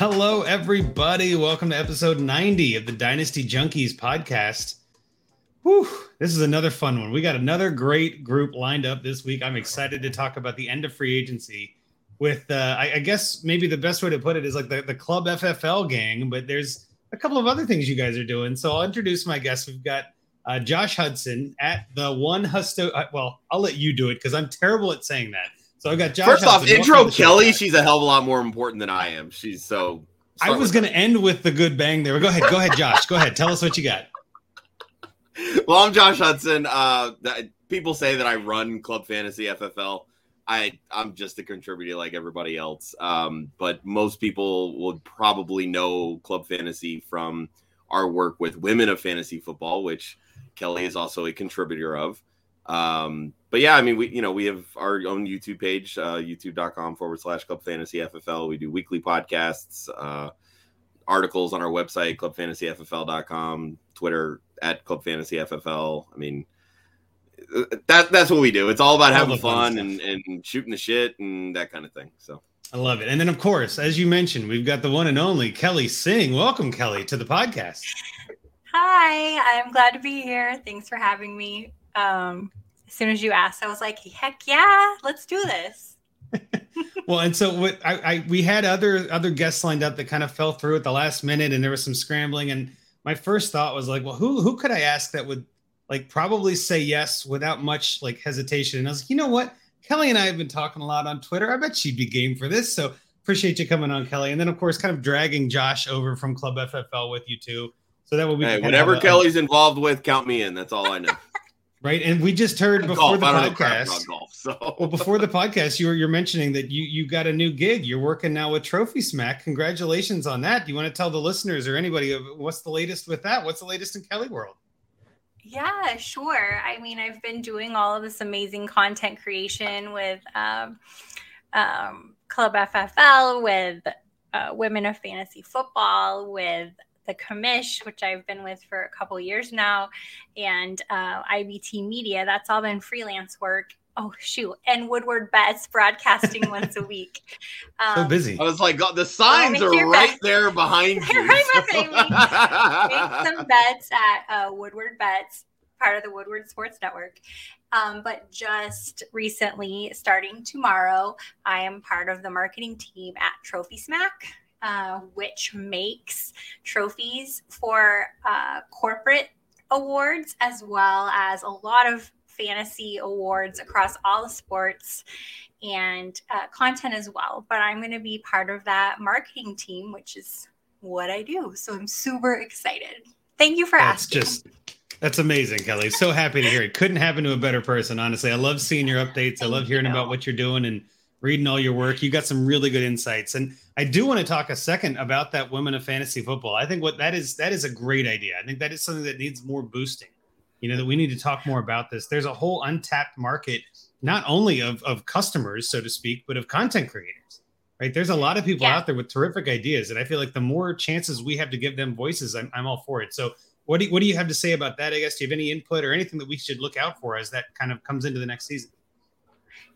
Hello, everybody. Welcome to episode 90 of the Dynasty Junkies podcast. Whew, this is another fun one. We got another great group lined up this week. I'm excited to talk about the end of free agency with, uh, I, I guess maybe the best way to put it is like the, the Club FFL gang, but there's a couple of other things you guys are doing. So I'll introduce my guests. We've got uh, Josh Hudson at the one Husto. Uh, well, I'll let you do it because I'm terrible at saying that. So I got Josh. First off, intro show, Kelly. She's a hell of a lot more important than I am. She's so. I was going to end with the good bang there. Go ahead. Go ahead, Josh. Go ahead. Tell us what you got. Well, I'm Josh Hudson. Uh, that, people say that I run Club Fantasy FFL. I I'm just a contributor like everybody else. Um, but most people would probably know Club Fantasy from our work with Women of Fantasy Football, which Kelly is also a contributor of. Um, but yeah, I mean, we you know we have our own YouTube page, uh, youtube.com forward slash Club Fantasy FFL. We do weekly podcasts, uh, articles on our website, clubfantasyffl.com, Twitter at Club Fantasy FFL. I mean, uh, that that's what we do. It's all about All having fun fun and, and shooting the shit and that kind of thing. So I love it. And then, of course, as you mentioned, we've got the one and only Kelly Singh. Welcome, Kelly, to the podcast. Hi, I'm glad to be here. Thanks for having me. Um, as soon as you asked, I was like, heck yeah, let's do this. Well, and so what I, I we had other other guests lined up that kind of fell through at the last minute, and there was some scrambling. And my first thought was like, well, who who could I ask that would like probably say yes without much like hesitation? And I was like, you know what, Kelly and I have been talking a lot on Twitter. I bet she'd be game for this. So appreciate you coming on, Kelly. And then of course, kind of dragging Josh over from Club FFL with you too. So that will be hey, whatever Kelly's involved with, count me in. That's all I know. right. And we just heard before golf. the I don't know crap podcast. golf. So Well, before the podcast, you were you're mentioning that you you got a new gig. You're working now with Trophy Smack. Congratulations on that. Do you want to tell the listeners or anybody what's the latest with that? What's the latest in Kelly World? Yeah, sure. I mean, I've been doing all of this amazing content creation with um, um, Club FFL, with uh, Women of Fantasy Football, with the Commish, which I've been with for a couple years now, and uh, IBT Media. That's all been freelance work. Oh shoot! And Woodward Bets broadcasting once a week. So Um, busy. I was like, God, the signs are right bet. there behind you. right behind me. make some bets at uh, Woodward Bets, part of the Woodward Sports Network. Um, but just recently, starting tomorrow, I am part of the marketing team at Trophy Smack, uh, which makes trophies for uh, corporate awards as well as a lot of fantasy awards across all the sports and uh, content as well. But I'm going to be part of that marketing team, which is what I do. So I'm super excited. Thank you for That's asking. just that's amazing, Kelly. So happy to hear it. Couldn't happen to a better person, honestly. I love seeing your updates. I love hearing you. about what you're doing and reading all your work. You got some really good insights. And I do want to talk a second about that women of fantasy football. I think what that is that is a great idea. I think that is something that needs more boosting. You know, that we need to talk more about this. There's a whole untapped market, not only of, of customers, so to speak, but of content creators. Right. There's a lot of people Yeah. out there with terrific ideas. And I feel like the more chances we have to give them voices, I'm, I'm all for it. So what do, you, what do you have to say about that? I guess do you have any input or anything that we should look out for as that kind of comes into the next season?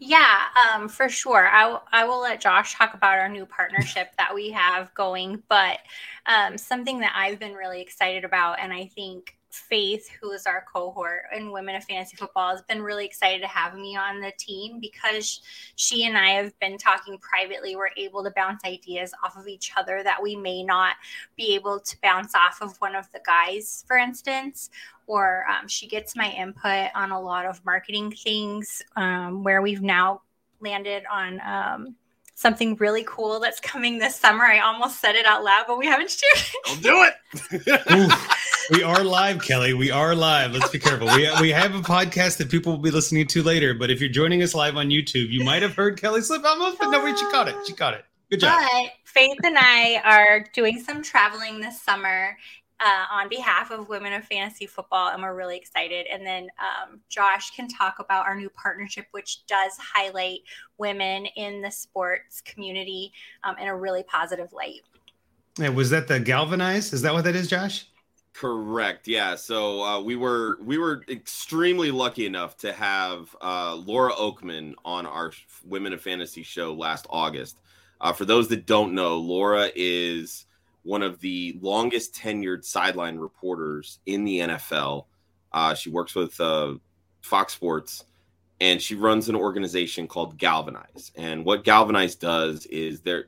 Yeah, um, for sure. I, w- I will let Josh talk about our new partnership that we have going. But um, something that I've been really excited about, and I think Faith, who is our cohort in Women of Fantasy Football, has been really excited to have me on the team because she and I have been talking privately. We're able to bounce ideas off of each other that we may not be able to bounce off of one of the guys, for instance. Or um, she gets my input on a lot of marketing things um, where we've now landed on um, something really cool that's coming this summer. I almost said it out loud, but we haven't shared it. I'll do it. we are live, Kelly. We are live. Let's be careful. We we have a podcast that people will be listening to later. But if you're joining us live on YouTube, you might have heard Kelly slip almost, but no, wait, she caught it. She caught it. Good job. But Faith and I are doing some traveling this summer, uh, on behalf of Women of Fantasy Football, and we're really excited. And then um, Josh can talk about our new partnership, which does highlight women in the sports community um, in a really positive light. Yeah, was that the galvanized? Is that what that is, Josh? Correct. Yeah. So uh, we were we were extremely lucky enough to have uh, Laura Okmin on our Women of Fantasy show last August. Uh, for those that don't know, Laura is one of the longest tenured sideline reporters in the NFL. Uh, she works with uh, Fox Sports and she runs an organization called Galvanize. And what Galvanize does is they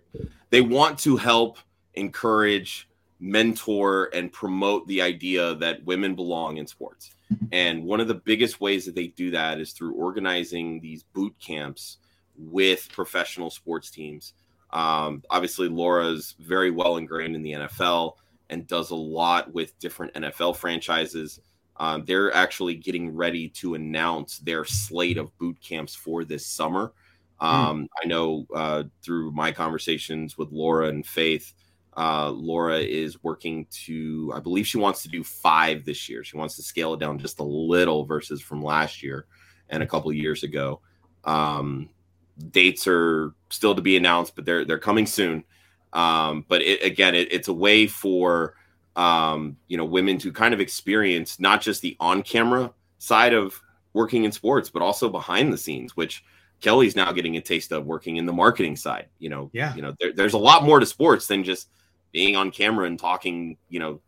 they want to help encourage, mentor, and promote the idea that women belong in sports. And one of the biggest ways that they do that is through organizing these boot camps with professional sports teams um, obviously, Laura's very well ingrained in the NFL and does a lot with different NFL franchises. Um, they're actually getting ready to announce their slate of boot camps for this summer. Hmm. Um, mm. I know uh, through my conversations with Laura and Faith, uh, Laura is working to, I believe she wants to do five this year. She wants to scale it down just a little versus from last year and a couple years ago. Um, dates are still to be announced, but they're they're coming soon. Um, but it, again, it, it's a way for um, you know women to kind of experience not just the on camera side of working in sports, but also behind the scenes, which Kelly's now getting a taste of working in the marketing side. You know, yeah, you know, there, there's a lot more to sports than just being on camera and talking. You know,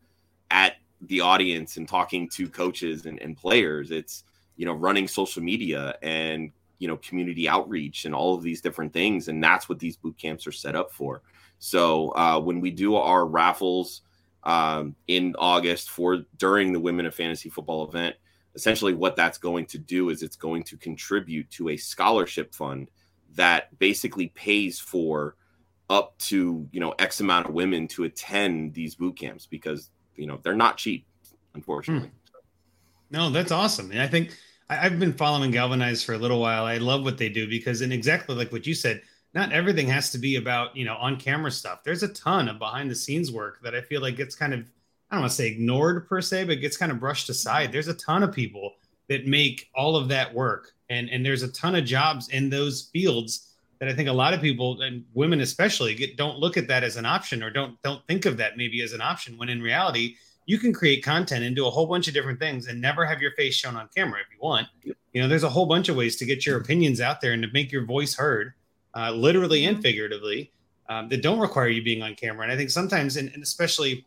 at the audience and talking to coaches and, and players. It's you know running social media and you know community outreach and all of these different things and that's what these boot camps are set up for. So uh, when we do our raffles um, in august for during the women of fantasy football event essentially what that's going to do is it's going to contribute to a scholarship fund that basically pays for up to you know x amount of women to attend these boot camps because you know they're not cheap unfortunately. Hmm. no that's awesome. And i think I've been following Galvanize for a little while. I love what they do because, in exactly like what you said, not everything has to be about you know on camera stuff. There's a ton of behind the scenes work that I feel like gets kind of I don't want to say ignored per se, but gets kind of brushed aside. Mm-hmm. There's a ton of people that make all of that work, and and there's a ton of jobs in those fields that I think a lot of people and women especially get don't look at that as an option or don't don't think of that maybe as an option when in reality you can create content and do a whole bunch of different things and never have your face shown on camera if you want. You know, there's a whole bunch of ways to get your opinions out there and to make your voice heard, uh, literally and figuratively, um, that don't require you being on camera. And I think sometimes, and, and especially,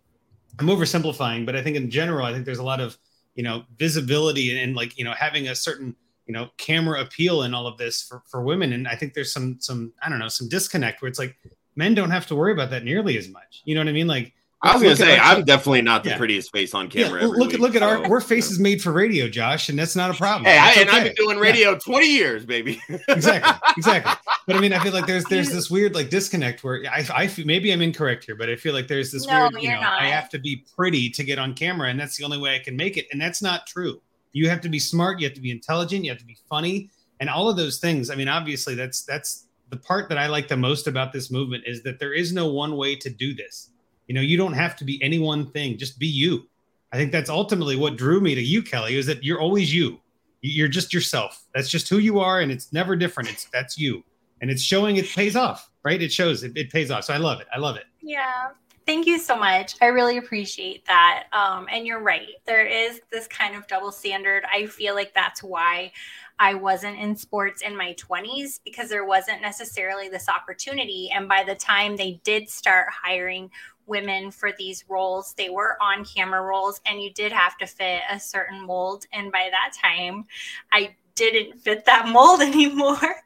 I'm oversimplifying, but I think in general, I think there's a lot of you know visibility and, and like you know having a certain you know camera appeal in all of this for for women. And I think there's some some I don't know some disconnect where it's like men don't have to worry about that nearly as much. You know what I mean? Like I was gonna say I'm definitely not the yeah. prettiest face on camera. Yeah, look at look at our we're faces made for radio, Josh, and that's not a problem. Hey, I, and I've been doing radio yeah. 20 years, baby. exactly, exactly. But I mean, I feel like there's there's this weird like disconnect where I I feel, maybe I'm incorrect here, but I feel like there's this no, weird you know not. I have to be pretty to get on camera, and that's the only way I can make it, and that's not true. You have to be smart, you have to be intelligent, you have to be funny, and all of those things. I mean, obviously, that's that's the part that I like the most about this movement is that there is no one way to do this you know, you don't have to be any one thing, just be you. I think that's ultimately what drew me to you, Kelly, is that you're always you. You're just yourself. That's just who you are, and it's never different. It's that's you, and it's showing. It pays off, right? It shows. It, it pays off. So I love it. I love it. Yeah. Thank you so much. I really appreciate that. Um, and you're right. There is this kind of double standard. I feel like that's why I wasn't in sports in my 20s because there wasn't necessarily this opportunity. And by the time they did start hiring women for these roles, they were on camera roles, and you did have to fit a certain mold. And by that time, I didn't fit that mold anymore.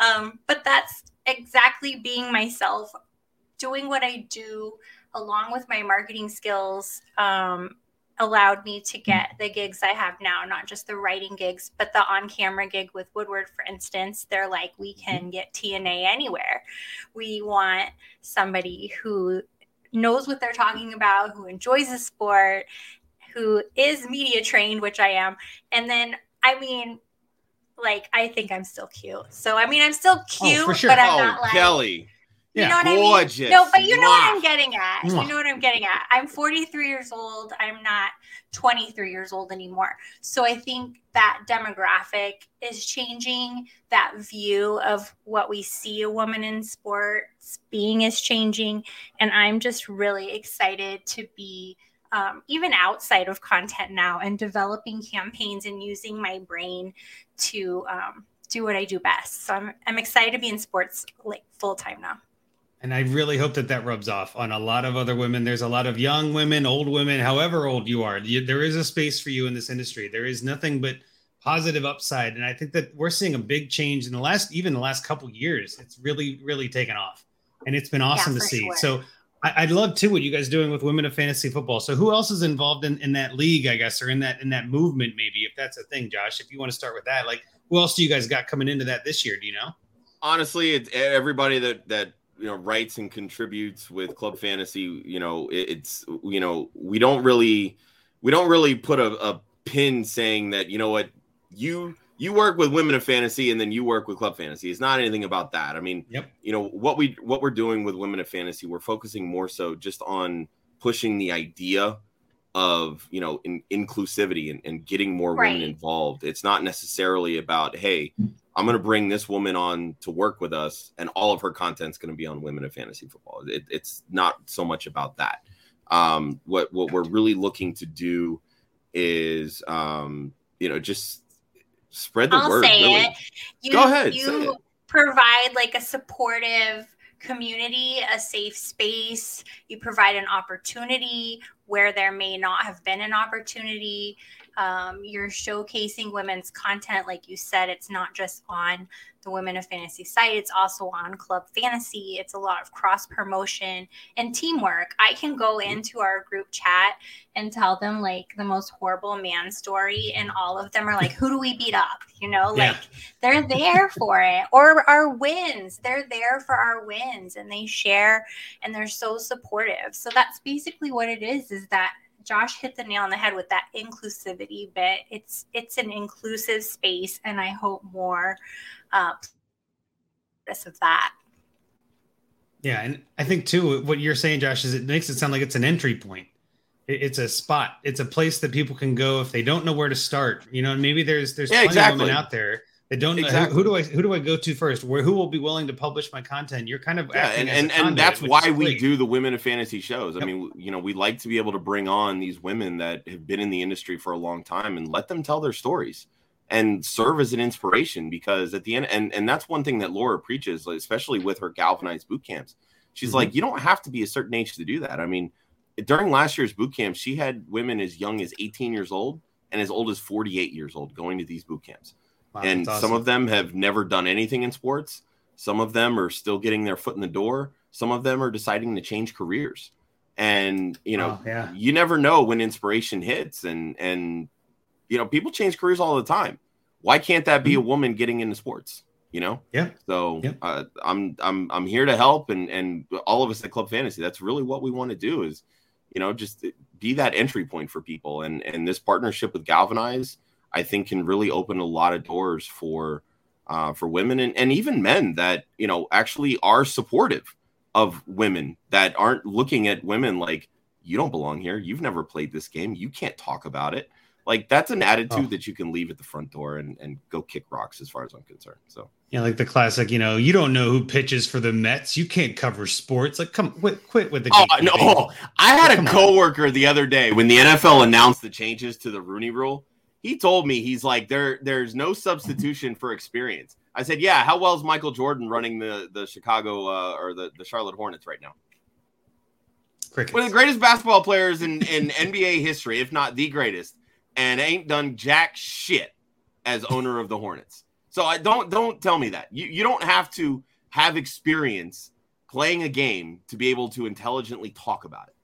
Um, but that's exactly being myself, doing what I do along with my marketing skills. Um, allowed me to get the gigs I have now, not just the writing gigs, but the on camera gig with Woodward, for instance. They're like, we can get TNA anywhere. We want somebody who knows what they're talking about, who enjoys the sport, who is media trained, which I am. And then, I mean, like I think I'm still cute. So I mean, I'm still oh, cute, oh, sure. but I'm oh, not like Kelly. You Yeah. know what I mean? No, but you know what I'm getting at. You know what I'm getting at. I'm 43 years old. I'm not 23 years old anymore. So I think that demographic is changing. That view of what we see a woman in sports being is changing. And I'm just really excited to be um, even outside of content now and developing campaigns and using my brain to um, do what I do best. So I'm, I'm excited to be in sports like full time now. And I really hope that that rubs off on a lot of other women. There's a lot of young women, old women, however old you are. You, there is a space for you in this industry. There is nothing but positive upside, and I think that we're seeing a big change in the last, even the last couple years. It's really, really taken off, and it's been awesome to see. sure. So I, I'd love too what you guys doing with women of fantasy football. So who else is involved in, in that league, I guess, or in that in that movement, maybe if that's a thing, Josh. If you want to start with that, like who else do you guys got coming into that this year? Do you know? honestly it's everybody that that you know writes and contributes with club fantasy you know it, it's you know we don't really we don't really put a, a pin saying that you know what you you work with women of fantasy and then you work with club fantasy it's not anything about that i mean Yep. you know what we what we're doing with women of fantasy we're focusing more so just on pushing the idea of you know in, inclusivity and, and getting more women involved. It's not necessarily about hey i'm going to bring this woman on to work with us and all of her content's going to be on women of fantasy football. It, it's not so much about that. Um what what we're really looking to do is um you know just spread the I'll word say really. it. You, Go ahead, You provide like a supportive community, a safe space. You provide an opportunity where there may not have been an opportunity. Um, you're showcasing women's content, like you said. It's not just on the Women of Fantasy site; it's also on Club Fantasy. It's a lot of cross promotion and teamwork. I can go Mm-hmm. into our group chat and tell them like the most horrible man story, and all of them are like, "Who do we beat up?" You know, Yeah. like they're there for it. Or our wins, they're there for our wins, and they share and they're so supportive. So that's basically what it is. Is that Josh hit the nail on the head with that inclusivity bit. It's it's an inclusive space, and I hope more uh, of that. Yeah, and I think too what you're saying, Josh, is it makes it sound like it's an entry point. It's a spot. It's a place that people can go if they don't know where to start. You know, and maybe there's there's Yeah, plenty of women out there that don't Exactly. who, who do I who do I go to first? Where who will be willing to publish my content? You're kind of yeah and and, and that's why we do the women of fantasy shows i Yep. mean you know we like to be able to bring on these women that have been in the industry for a long time and let them tell their stories and serve as an inspiration because at the end and and that's one thing that laura preaches especially with her galvanized boot camps she's Mhm. like you don't have to be a certain age to do that i mean during last year's boot camp she had women as young as 18 years old and as old as 48 years old going to these boot camps Wow, and that's some of them have never done anything in sports some of them are still getting their foot in the door some of them are deciding to change careers and you know Wow, yeah. you never know when inspiration hits and and you know people change careers all the time why can't that be a woman getting into sports you know Mm-hmm. Yeah. so Yeah. uh, i'm i'm i'm here to help and and all of us at club fantasy that's really what we want to do is you know just be that entry point for people and and this partnership with galvanize i think can really open a lot of doors for uh, for women and, and even men that you know actually are supportive of women that aren't looking at women like you don't belong here you've never played this game you can't talk about it Like that's an attitude Oh. that you can leave at the front door and, and go kick rocks as far as I'm concerned. So Yeah, like the classic, you know, you don't know who pitches for the Mets. You can't cover sports. Like, come quit, quit with the. Oh no! I had a on. coworker the other day when the NFL announced the changes to the Rooney Rule. He told me he's like there. There's no substitution for experience. I said, yeah. How well is Michael Jordan running the the Chicago uh, or the the Charlotte Hornets right now? Crickets. One of the greatest basketball players in in NBA history, if not the greatest, and ain't done jack shit as owner of the Hornets. So I don't don't tell me that. You you don't have to have experience playing a game to be able to intelligently talk about it.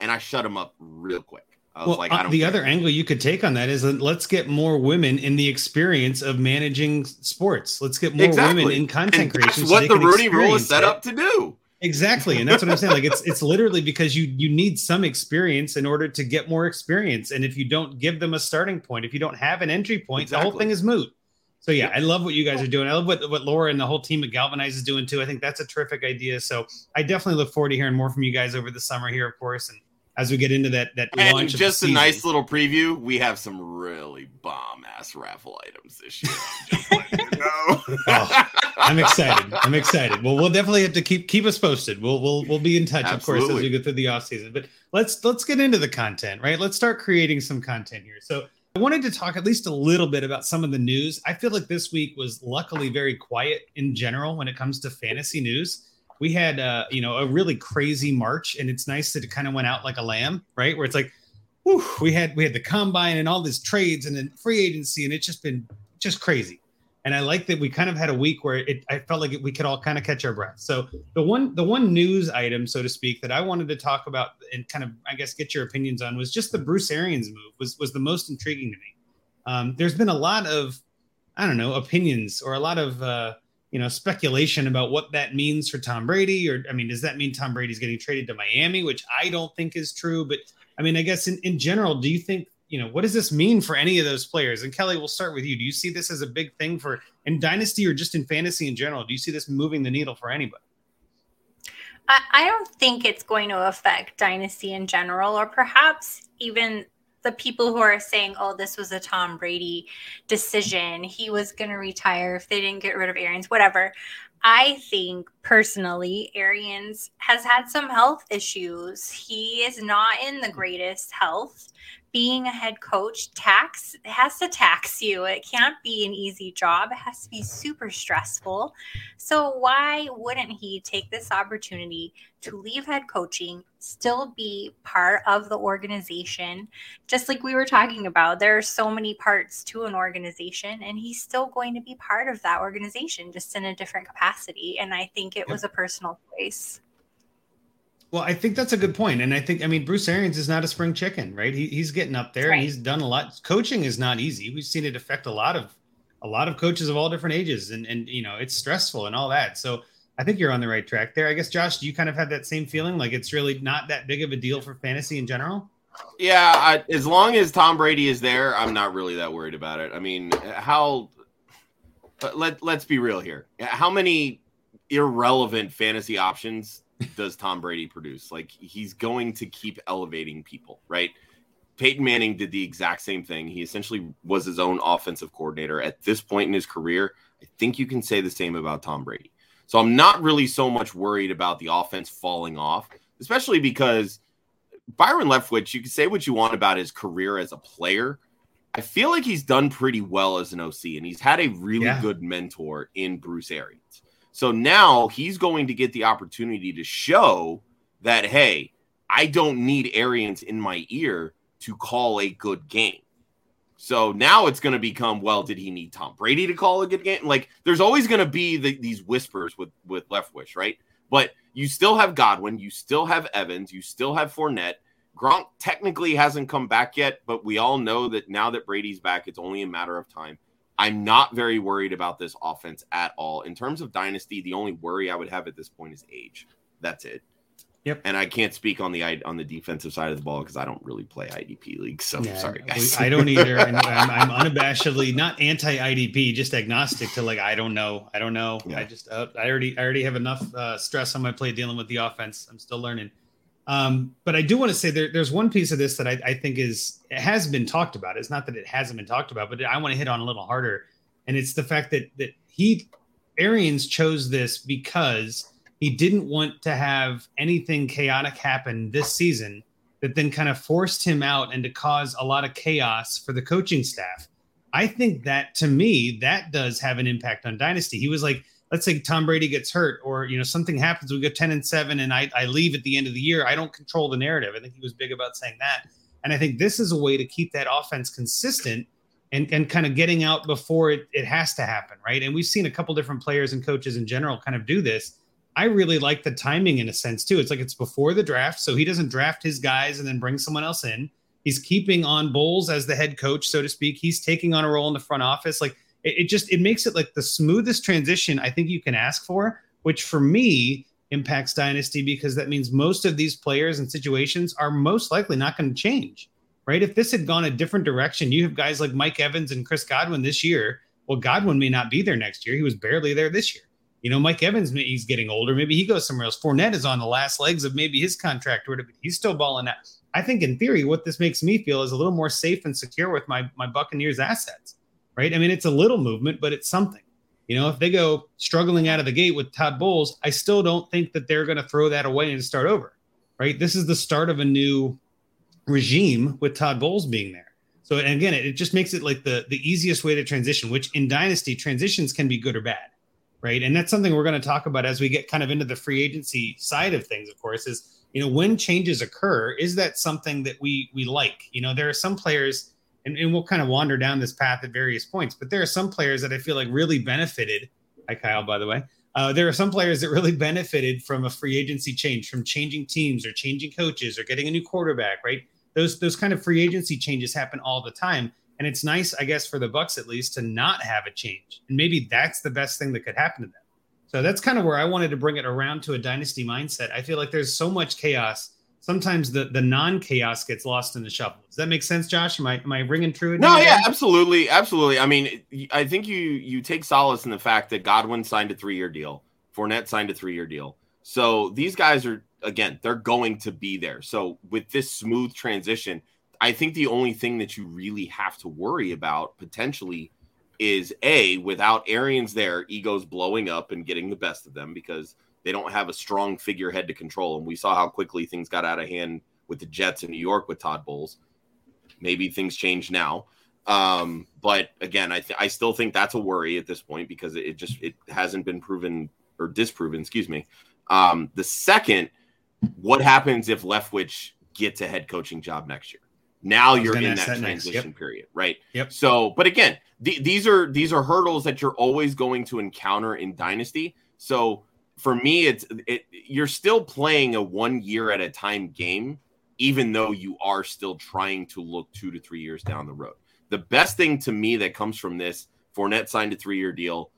And I shut him up real quick. Well, like, uh, the care. other angle you could take on that is that let's get more women in the experience of managing sports. Let's get more Exactly. women in content and creation. that's so what the Rooney Rule is set it. up to do. Exactly, and that's what I'm saying. Like it's it's literally because you you need some experience in order to get more experience, and if you don't give them a starting point, if you don't have an entry point, the whole thing is moot. So yeah, I love what you guys are doing. I love what what Laura and the whole team at Galvanize is doing too. I think that's a terrific idea. So I definitely look forward to hearing more from you guys over the summer here, of course, and as we get into that that And launch. of the just a nice little preview. We have some really bomb ass raffle items this year. I'm you know. Oh, I'm excited. I'm excited. Well, we'll definitely have to keep keep us posted. We'll we'll we'll be in touch, of course, as we go through the off season. But let's let's get into the content, right? Let's start creating some content here. So I wanted to talk at least a little bit about some of the news. I feel like this week was luckily very quiet in general when it comes to fantasy news. We had uh, you know, a really crazy March, and it's nice that it kind of went out like a lamb, right? Where it's like, whew, we had we had the combine and all these trades and then free agency, and it's just been just crazy. And I like that we kind of had a week where it I felt like we could all kind of catch our breath. So the one the one news item, so to speak, that I wanted to talk about and kind of I guess get your opinions on was just the Bruce Arians move was was the most intriguing to me. Um, there's been a lot of I don't know opinions or a lot of uh, you know speculation about what that means for Tom Brady. Or I mean, does that mean Tom Brady's getting traded to Miami, which I don't think is true. But I mean, I guess in, in general, do you think you know what does this mean for any of those players? And Kelly, we'll start with you. Do you see this as a big thing for in dynasty or just in fantasy in general? Do you see this moving the needle for anybody? I, I don't think it's going to affect dynasty in general, or perhaps even the people who are saying, "Oh, this was a Tom Brady decision. He was going to retire if they didn't get rid of Arians." Whatever. I think personally, Arians has had some health issues. He is not in the greatest health. Being a head coach tax has to tax you. It can't be an easy job. It has to be super stressful. So why wouldn't he take this opportunity to leave head coaching, still be part of the organization? Just like we were talking about, there are so many parts to an organization, and he's still going to be part of that organization, just in a different capacity. And I think it was a personal choice. Well, I think that's a good point, and I think I mean Bruce Arians is not a spring chicken, right? He, he's getting up there, Right. and he's done a lot. Coaching is not easy. We've seen it affect a lot of a lot of coaches of all different ages, and and you know it's stressful and all that. So I think you're on the right track there. I guess Josh, do you kind of have that same feeling, like it's really not that big of a deal for fantasy in general? Yeah, I, as long as Tom Brady is there, I'm not really that worried about it. I mean, how? Let Let's be real here. How many irrelevant fantasy options does Tom Brady produce? Like he's going to keep elevating people, right? Peyton Manning did the exact same thing. He essentially was his own offensive coordinator at this point in his career. I think you can say the same about Tom Brady. So I'm not really so much worried about the offense falling off, especially because Byron Leftwich, you can say what you want about his career as a player. I feel like he's done pretty well as an OC, and he's had a really Yeah. good mentor in Bruce Arians. So now he's going to get the opportunity to show that, hey, I don't need Arians in my ear to call a good game. So now it's going to become, well, did he need Tom Brady to call a good game? Like, there's always going to be the, these whispers with with Leftwich, right? But you still have Godwin, you still have Evans, you still have Fournette. Gronk technically hasn't come back yet, but we all know that now that Brady's back, it's only a matter of time. I'm not very worried about this offense at all. In terms of dynasty, the only worry I would have at this point is age. That's it. Yep. And I can't speak on the on the defensive side of the ball because I don't really play IDP leagues. So Yeah, sorry, guys. I don't either, I'm, I'm unabashedly not anti IDP, just agnostic to like I don't know, I don't know. Yeah. I just uh, I already I already have enough uh, stress on my plate dealing with the offense. I'm still learning. Um, but I do want to say there, there's one piece of this that I, I think is has been talked about. It's not that it hasn't been talked about, but I want to hit on a little harder, and it's the fact that that he Arians chose this because he didn't want to have anything chaotic happen this season that then kind of forced him out and to cause a lot of chaos for the coaching staff. I think that to me, that does have an impact on dynasty. He was like, let's say Tom Brady gets hurt or you know something happens, we go 10 and 7 and I, I leave at the end of the year. I don't control the narrative. I think he was big about saying that. And I think this is a way to keep that offense consistent and, and kind of getting out before it, it has to happen, right? And we've seen a couple different players and coaches in general kind of do this. I really like the timing in a sense too. It's like it's before the draft, so he doesn't draft his guys and then bring someone else in. He's keeping on Bowles as the head coach, so to speak. He's taking on a role in the front office. Like it, it just it makes it like the smoothest transition I think you can ask for, which for me impacts dynasty because that means most of these players and situations are most likely not going to change. Right? If this had gone a different direction, you have guys like Mike Evans and Chris Godwin this year. Well, Godwin may not be there next year. He was barely there this year. You know, Mike Evans, he's getting older. Maybe he goes somewhere else. Fournette is on the last legs of maybe his contract or whatever. He's still balling out. I think in theory, what this makes me feel is a little more safe and secure with my my Buccaneers assets, right? I mean, it's a little movement, but it's something. You know, if they go struggling out of the gate with Todd Bowles, I still don't think that they're going to throw that away and start over, right? This is the start of a new regime with Todd Bowles being there. So, and again, it, it just makes it like the the easiest way to transition. Which in dynasty transitions can be good or bad right? And that's something we're going to talk about as we get kind of into the free agency side of things. Of course, is you know when changes occur, is that something that we we like? You know, there are some players, and, and we'll kind of wander down this path at various points, but there are some players that I feel like really benefited. Hi, Kyle, by the way. Uh, there are some players that really benefited from a free agency change, from changing teams or changing coaches or getting a new quarterback, right? Those those kind of free agency changes happen all the time. And it's nice, I guess, for the Bucs at least to not have a change. And maybe that's the best thing that could happen to them. So that's kind of where I wanted to bring it around to a dynasty mindset. I feel like there's so much chaos. Sometimes the the non chaos gets lost in the shuffle. Does that make sense, Josh? Am I am I ringing true? No, yeah, absolutely, absolutely. I mean, I think you you take solace in the fact that Godwin signed a three year deal, Fournette signed a three year deal. So these guys are again, they're going to be there. So with this smooth transition, I think the only thing that you really have to worry about potentially is a without Arians there, egos blowing up and getting the best of them because they don't have a strong figurehead to control. And we saw how quickly things got out of hand with the Jets in New York with Todd Bowles. Maybe things change now. Um, but again, I th- I still think that's a worry at this point because it just it hasn't been proven or disproven, excuse me. Um, the second, what happens if Leftwich gets a head coaching job next year? Now you're in that transition yep. period, right? Yep. So, but again, th- these are these are hurdles that you're always going to encounter in dynasty. So for me, it's it, you're still playing a one year at a time game, even though you are still trying to look two to three years down the road. The best thing to me that comes from this, Fournette signed a three year deal,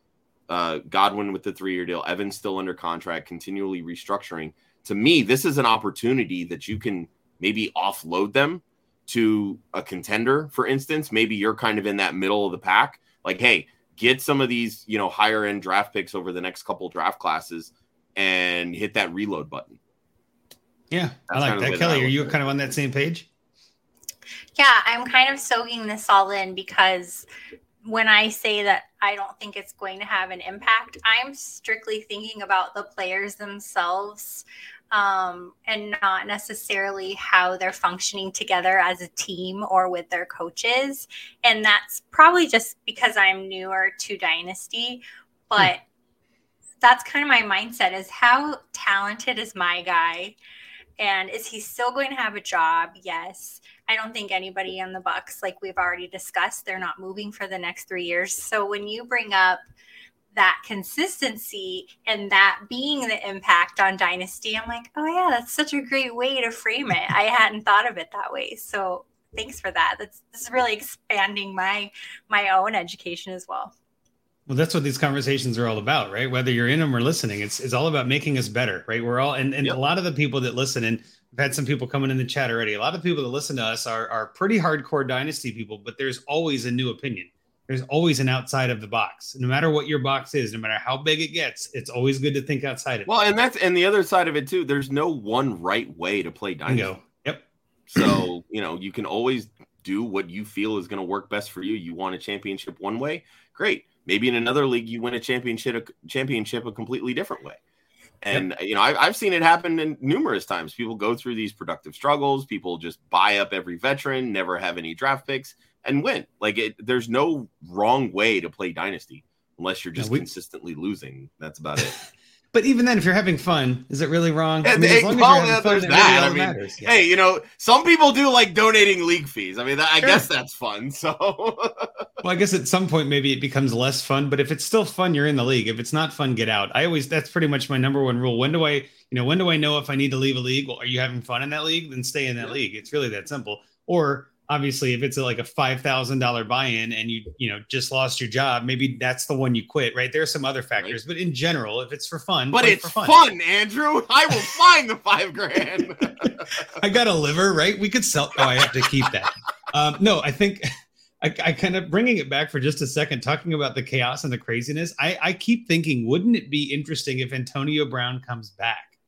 uh, Godwin with the three year deal, Evans still under contract, continually restructuring. To me, this is an opportunity that you can maybe offload them to a contender, for instance, maybe you're kind of in that middle of the pack. Like, hey, get some of these, you know, higher end draft picks over the next couple draft classes and hit that reload button. Yeah, That's I like that. Kelly, are you kind of on that same page? Yeah, I'm kind of soaking this all in because when I say that I don't think it's going to have an impact, I'm strictly thinking about the players themselves um, and not necessarily how they're functioning together as a team or with their coaches. And that's probably just because I'm newer to Dynasty, but hmm. that's kind of my mindset is how talented is my guy? And is he still going to have a job? Yes. I don't think anybody on the Bucs, like we've already discussed, they're not moving for the next three years. So when you bring up that consistency and that being the impact on dynasty i'm like oh yeah that's such a great way to frame it. I hadn't thought of it that way. So thanks for that. That's this is really expanding my my own education as well. Well that's what these conversations are all about right? Whether you're in them or listening it's, it's all about making us better right? We're all and, and yep. a lot of the people that listen and I've had some people coming in the chat already. A lot of people that listen to us are, are pretty hardcore dynasty people, but there's always a new opinion there's always an outside of the box. No matter what your box is, no matter how big it gets, it's always good to think outside of it. Well, and that's and the other side of it too. There's no one right way to play dynasty. Yep. So you know you can always do what you feel is going to work best for you. You want a championship one way, great. Maybe in another league you win a championship a championship a completely different way. And you know I, I've seen it happen in numerous times. People go through these productive struggles. People just buy up every veteran, never have any draft picks, and win. Like it, there's no wrong way to play dynasty unless you're just Yeah, we- consistently losing. That's about it. But even then, if you're having fun, is it really wrong? Yeah, as they- long as well, you're having yeah, fun, there's it really all I mean. Yeah. hey, you know, some people do like donating league fees. I mean, that, I Sure. guess that's fun. So Well, I guess at some point maybe it becomes less fun, but if it's still fun, you're in the league. If it's not fun, get out. I always that's pretty much my number one rule. When do I, you know, when do I know if I need to leave a league? Well, are you having fun in that league? Then stay in that league. It's really that simple. Or obviously, if it's like a five thousand dollar buy-in and you you know just lost your job, maybe that's the one you quit. Right? There are some other factors, but in general, if it's for fun, but it's for fun. Andrew. I will find the five grand. I got a liver, right? We could sell. Oh, I have to keep that. Um, no, I think I, I kind of bringing it back for just a second, talking about the chaos and the craziness. I, I keep thinking, wouldn't it be interesting if Antonio Brown comes back?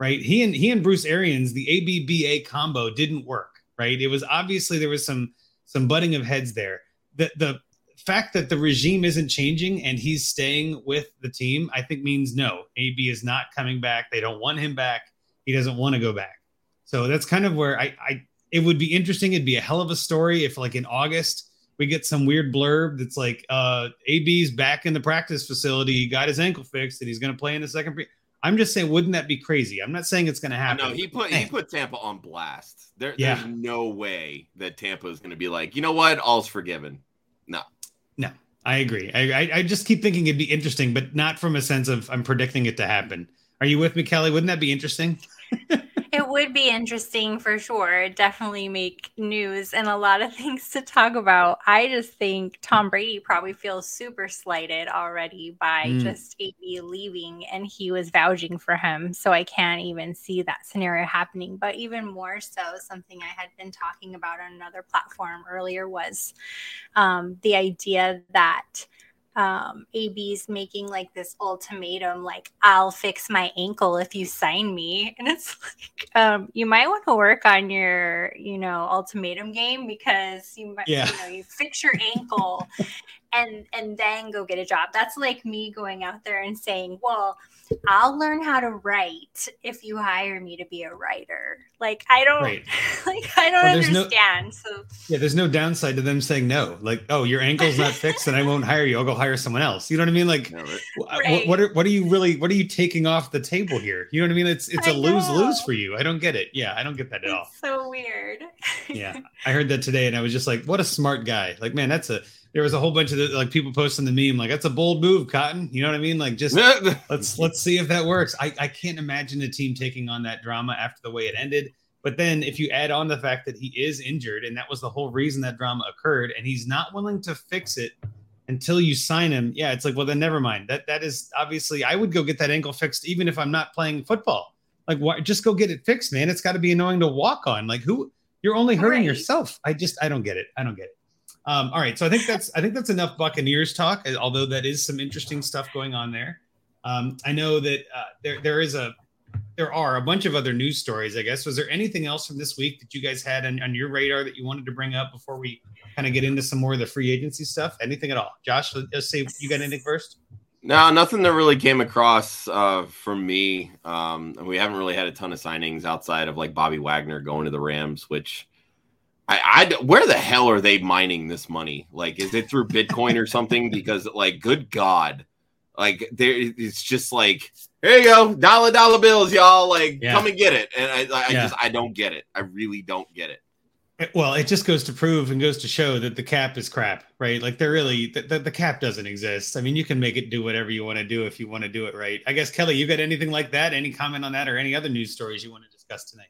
Right? He and he and Bruce Arians, the ABBA combo didn't work. Right? It was obviously there was some some butting of heads there. The the fact that the regime isn't changing and he's staying with the team, I think means no. AB is not coming back. They don't want him back. He doesn't want to go back. So that's kind of where I, I it would be interesting. It'd be a hell of a story if like in August we get some weird blurb that's like uh AB's back in the practice facility, he got his ankle fixed and he's gonna play in the second. I'm just saying, wouldn't that be crazy? I'm not saying it's gonna happen. no, he put he put Tampa on blast. There, Yeah. There's no way that Tampa is going to be like, you know what, all's forgiven. No, no, I agree. I, I I just keep thinking it'd be interesting, but not from a sense of I'm predicting it to happen. Are you with me, Kelly? Wouldn't that be interesting? It would be interesting for sure. It'd Definitely make news and a lot of things to talk about. I just think Tom Brady probably feels super slighted already by Mm. just AB leaving, and he was vouching for him. So I can't even see that scenario happening. But even more so, something I had been talking about on another platform earlier was um, the idea that um, AB's making like this ultimatum, like I'll fix my ankle if you sign me, and it's like um, you might want to work on your, you know, ultimatum game because you might, Yeah. you know, you fix your ankle, and and then go get a job. That's like me going out there and saying, well. I'll learn how to write if you hire me to be a writer. Like I don't Right. like I don't Well, there's no- understand. so Yeah, there's no downside to them saying no. Like, oh, your ankle's not fixed, and I won't hire you. I'll go hire someone else. You know what I mean? Like, Yeah, right. what, what are what are you really what are you taking off the table here? You know what I mean? It's it's a I lose lose for you. I don't get it. Yeah, I don't get that at all. so weird. Yeah, I heard that today, and I was just like, what a smart guy. Like, man, that's a. There was a whole bunch of the, like people posting the meme like that's a bold move, Cotton. You know what I mean? Like, just let's let's see if that works. I I can't imagine a team taking on that drama after the way it ended. But then if you add on the fact that he is injured, and that was the whole reason that drama occurred, and he's not willing to fix it until you sign him, yeah, it's like, well, then never mind. That that is obviously I would go get that ankle fixed even if I'm not playing football. Like, why? Just go get it fixed, man. It's got to be annoying to walk on. Like, who? You're only hurting Right. yourself. I just I don't get it. I don't get it. Um, all right, so I think that's I think that's enough Buccaneers talk. uh, Although that is some interesting stuff going on there. Um, I know that uh, there there is a there are a bunch of other news stories. I guess was there anything else from this week that you guys had on, on your radar that you wanted to bring up before we kind of get into some more of the free agency stuff? Anything at all? Josh, let's say you got anything first. No, nothing that really came across uh, from me. Um, we haven't really had a ton of signings outside of like Bobby Wagner going to the Rams, which I, I where the hell are they mining this money? Like, is it through Bitcoin or something? Because like, good God, like there, it's just like here you go, dollar dollar bills, y'all. Like, Yeah. come and get it. And I, I Yeah. just I don't get it. I really don't get it. Well, it just goes to prove and goes to show that the cap is crap, right? Like they're really the, the, the cap doesn't exist. I mean, you can make it do whatever you want to do if you want to do it right. I guess Kelly, you got anything like that? Any comment on that or any other news stories you want to discuss tonight?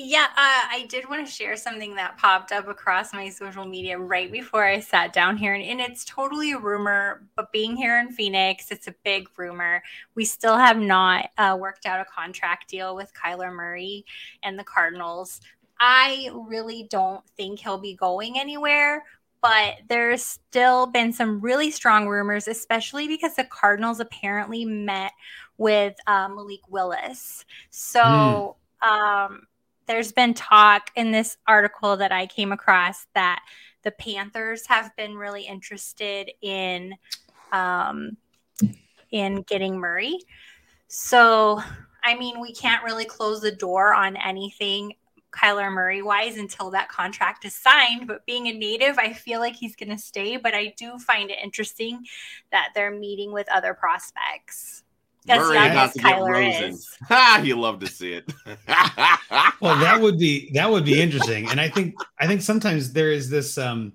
Yeah, uh, I did want to share something that popped up across my social media right before I sat down here. And, and it's totally a rumor, but being here in Phoenix, it's a big rumor. We still have not uh, worked out a contract deal with Kyler Murray and the Cardinals. I really don't think he'll be going anywhere, but there's still been some really strong rumors, especially because the Cardinals apparently met with uh, Malik Willis. So mm. um, there's been talk in this article that I came across that the Panthers have been really interested in um, in getting Murray. So I mean, we can't really close the door on anything Kyler Murray wise until that contract is signed. But being a native, I feel like he's going to stay. But I do find it interesting that they're meeting with other prospects. As Murray got to Kyler get Rosen. Ha! You love to see it. well, that would be that would be interesting, and I think I think sometimes there is this um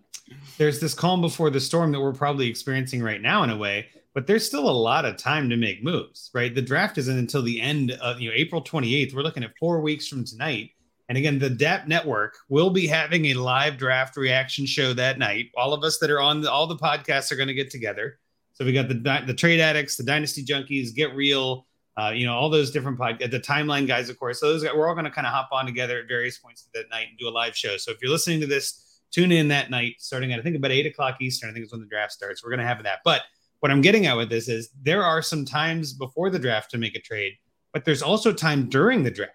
there's this calm before the storm that we're probably experiencing right now in a way but there's still a lot of time to make moves, right? The draft isn't until the end of you know April 28th. We're looking at four weeks from tonight. And again, the DAP network will be having a live draft reaction show that night. All of us that are on the, all the podcasts are going to get together. So we got the the trade addicts, the dynasty junkies, get real, uh, you know, all those different podcasts, the timeline guys, of course. So those we're all going to kind of hop on together at various points of that night and do a live show. So if you're listening to this, tune in that night, starting at I think about eight o'clock Eastern. I think is when the draft starts. We're going to have that, but what I'm getting at with this is there are some times before the draft to make a trade, but there's also time during the draft.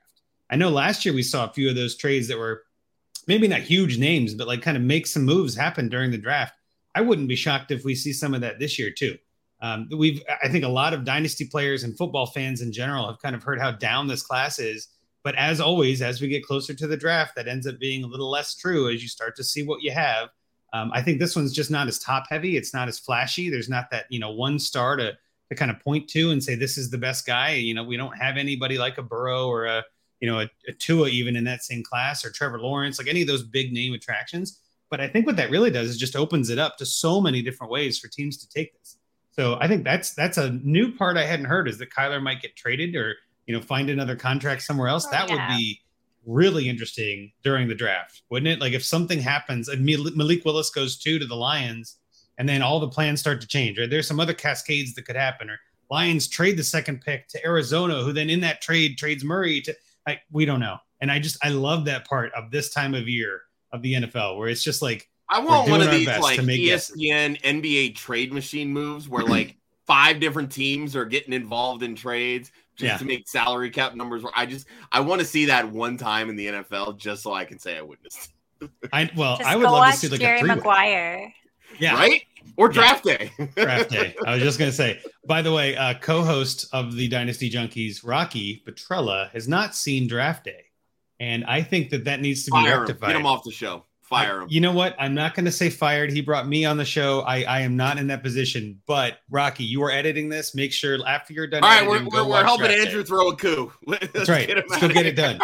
I know last year we saw a few of those trades that were maybe not huge names, but like kind of make some moves happen during the draft. I wouldn't be shocked if we see some of that this year too. Um, we've, I think, a lot of dynasty players and football fans in general have kind of heard how down this class is. But as always, as we get closer to the draft, that ends up being a little less true as you start to see what you have um, I think this one's just not as top heavy. It's not as flashy. There's not that you know one star to to kind of point to and say this is the best guy. You know, we don't have anybody like a Burrow or a you know a, a Tua even in that same class or Trevor Lawrence, like any of those big name attractions. But I think what that really does is just opens it up to so many different ways for teams to take this. So I think that's that's a new part I hadn't heard is that Kyler might get traded or you know find another contract somewhere else. Oh, that yeah. would be really interesting during the draft, wouldn't it? Like if something happens and Malik Willis goes two to the Lions, and then all the plans start to change, right? There's some other cascades that could happen, or Lions trade the second pick to Arizona, who then in that trade trades Murray to like we don't know. And I just I love that part of this time of year of the NFL where it's just like I want one of these like ESPN NBA trade machine moves where like five different teams are getting involved in trades just yeah. to make salary cap numbers. I just I want to see that one time in the NFL just so I can say I witnessed. I well, just I would love to see like Jerry a Maguire. Yeah, right. Or draft yeah. day. draft day. I was just gonna say. By the way, uh, co-host of the Dynasty Junkies, Rocky Petrella, has not seen draft day, and I think that that needs to be Fire rectified. Him. Get him off the show. Fire him. You know what? I'm not going to say fired. He brought me on the show. I, I am not in that position. But Rocky, you are editing this. Make sure after you're done. All right, editing, we're, we're, we're helping Andrew throw a coup. Let's That's right. Let's go get it done.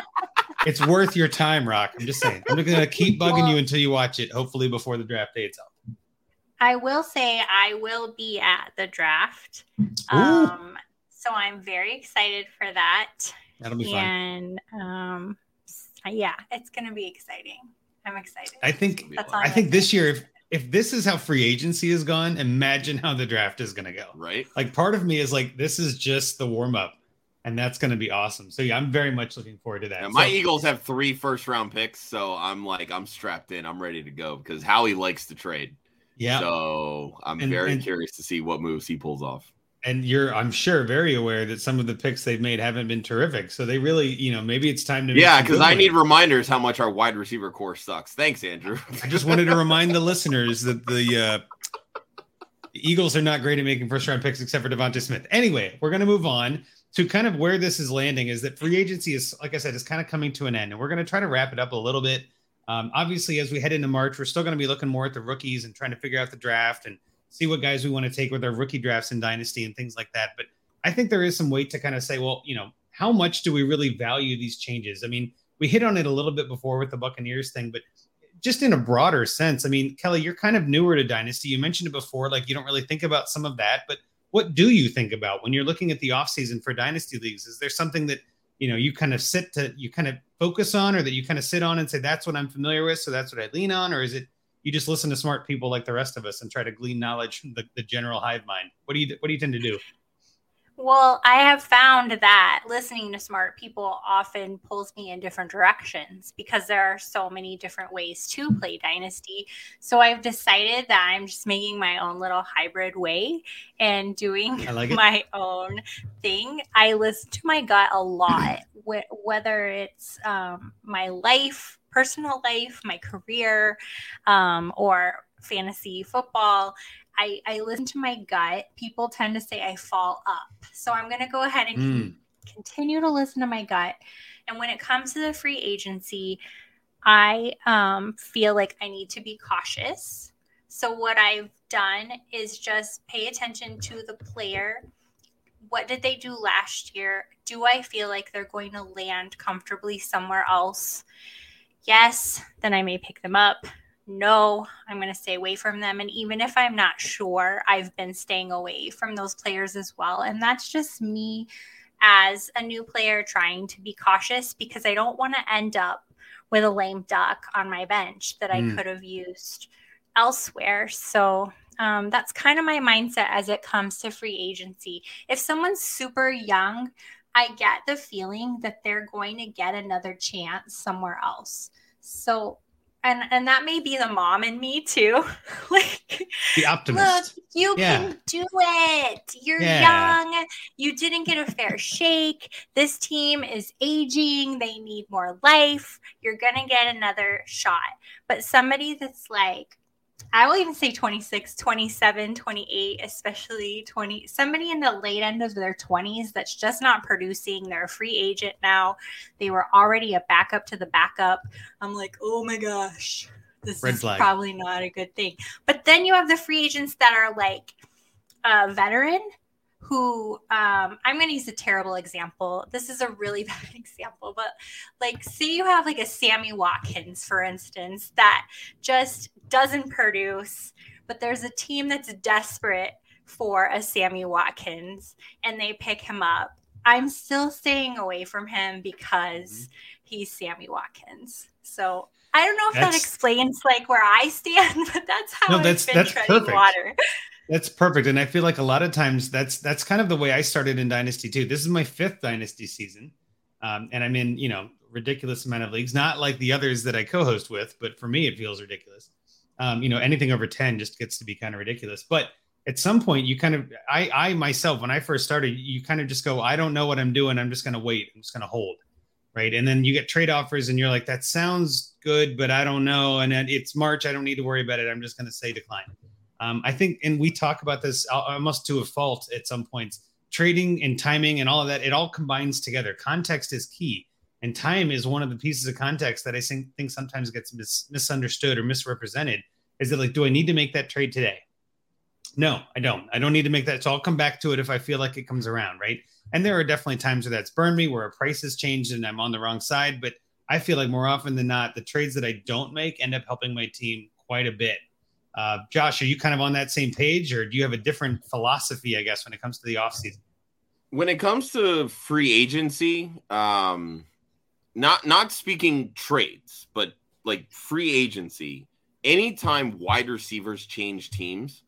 it's worth your time, Rock. I'm just saying. I'm going to keep bugging you until you watch it. Hopefully before the draft day itself. I will say I will be at the draft. Um, so I'm very excited for that. That'll be fun. And um, yeah, it's going to be exciting. I'm excited. I think I think this year, if if this is how free agency has gone, imagine how the draft is going to go. Right. Like part of me is like, this is just the warm up, and that's going to be awesome. So yeah, I'm very much looking forward to that. Yeah, my so, Eagles have three first round picks, so I'm like, I'm strapped in. I'm ready to go because Howie likes to trade. Yeah. So I'm and, very and, curious to see what moves he pulls off and you're i'm sure very aware that some of the picks they've made haven't been terrific. So they really you know maybe it's time to yeah because i need reminders how much our wide receiver core sucks. Thanks andrew. I just wanted to remind the listeners that the uh eagles are not great at making first round picks except for devonta smith. Anyway we're going to move on to kind of where this is landing is that free agency is like i said is kind of coming to an end and we're going to try to wrap it up a little bit. Um, obviously as we head into march we're still going to be looking more at the rookies and trying to figure out the draft and see what guys we want to take with our rookie drafts and dynasty and things like that. But I think there is some weight to kind of say, well, you know, how much do we really value these changes? I mean, we hit on it a little bit before with the Buccaneers thing, but just in a broader sense, I mean, Kelly, you're kind of newer to dynasty. You mentioned it before, like you don't really think about some of that, but what do you think about when you're looking at the offseason for dynasty leagues? Is there something that you know you kind of sit to you kind of focus on or that you kind of sit on and say that's what i'm familiar with so that's what i lean on or is it you just listen to smart people like the rest of us and try to glean knowledge from the, the general hive mind. What do you what do you tend to do? Well, I have found that listening to smart people often pulls me in different directions because there are so many different ways to play Dynasty. So I've decided that I'm just making my own little hybrid way and doing like my own thing. I listen to my gut a lot, whether it's um, my life, personal life, my career, um, or fantasy football. I, I listen to my gut. People tend to say I fall up. So I'm going to go ahead and mm. continue to listen to my gut. And when it comes to the free agency, I um, feel like I need to be cautious. So what I've done is just pay attention to the player. What did they do last year? Do I feel like they're going to land comfortably somewhere else? Yes, then I may pick them up no, I'm going to stay away from them. And even if I'm not sure, I've been staying away from those players as well. And that's just me as a new player trying to be cautious because I don't want to end up with a lame duck on my bench that I mm. could have used elsewhere. So um, that's kind of my mindset as it comes to free agency. If someone's super young, I get the feeling that they're going to get another chance somewhere else. So and and that may be the mom in me too. Like the optimist. look you yeah. can do it. You're yeah. young. You didn't get a fair shake. This team is aging. They need more life. You're gonna get another shot. But somebody that's like I will even say 26, 27, 28, especially 20, somebody in the late end of their 20s that's just not producing. They're a free agent now. They were already a backup to the backup. I'm like, oh my gosh, this Red is flag. probably not a good thing. But then you have the free agents that are like a veteran who um, I'm going to use a terrible example. This is a really bad example, but like, say you have like a Sammy Watkins, for instance, that just doesn't produce, but there's a team that's desperate for a Sammy Watkins and they pick him up. I'm still staying away from him because mm-hmm. he's Sammy Watkins. So I don't know if that's, that explains like where I stand, but that's how no, that's, I've been that's treading perfect. water. That's perfect. And I feel like a lot of times that's that's kind of the way I started in Dynasty too. This is my fifth Dynasty season. Um, and I'm in, you know, ridiculous amount of leagues, not like the others that I co-host with, but for me it feels ridiculous. Um, you know, anything over 10 just gets to be kind of ridiculous. But at some point you kind of I I myself when I first started, you kind of just go, I don't know what I'm doing. I'm just gonna wait. I'm just gonna hold. Right. And then you get trade offers and you're like, that sounds good, but I don't know. And it's March. I don't need to worry about it. I'm just gonna say decline. Um, I think, and we talk about this almost to a fault at some points. Trading and timing and all of that, it all combines together. Context is key, and time is one of the pieces of context that I think, sometimes gets mis- misunderstood or misrepresented. Is it like, do I need to make that trade today? No, I don't. I don't need to make that. So I'll come back to it if I feel like it comes around, right? And there are definitely times where that's burned me, where a price has changed and I'm on the wrong side. But I feel like more often than not, the trades that I don't make end up helping my team quite a bit uh, Josh, are you kind of on that same page, or do you have a different philosophy, I guess, when it comes to the offseason? When it comes to free agency, um, not not speaking trades, but like free agency, anytime wide receivers change teams,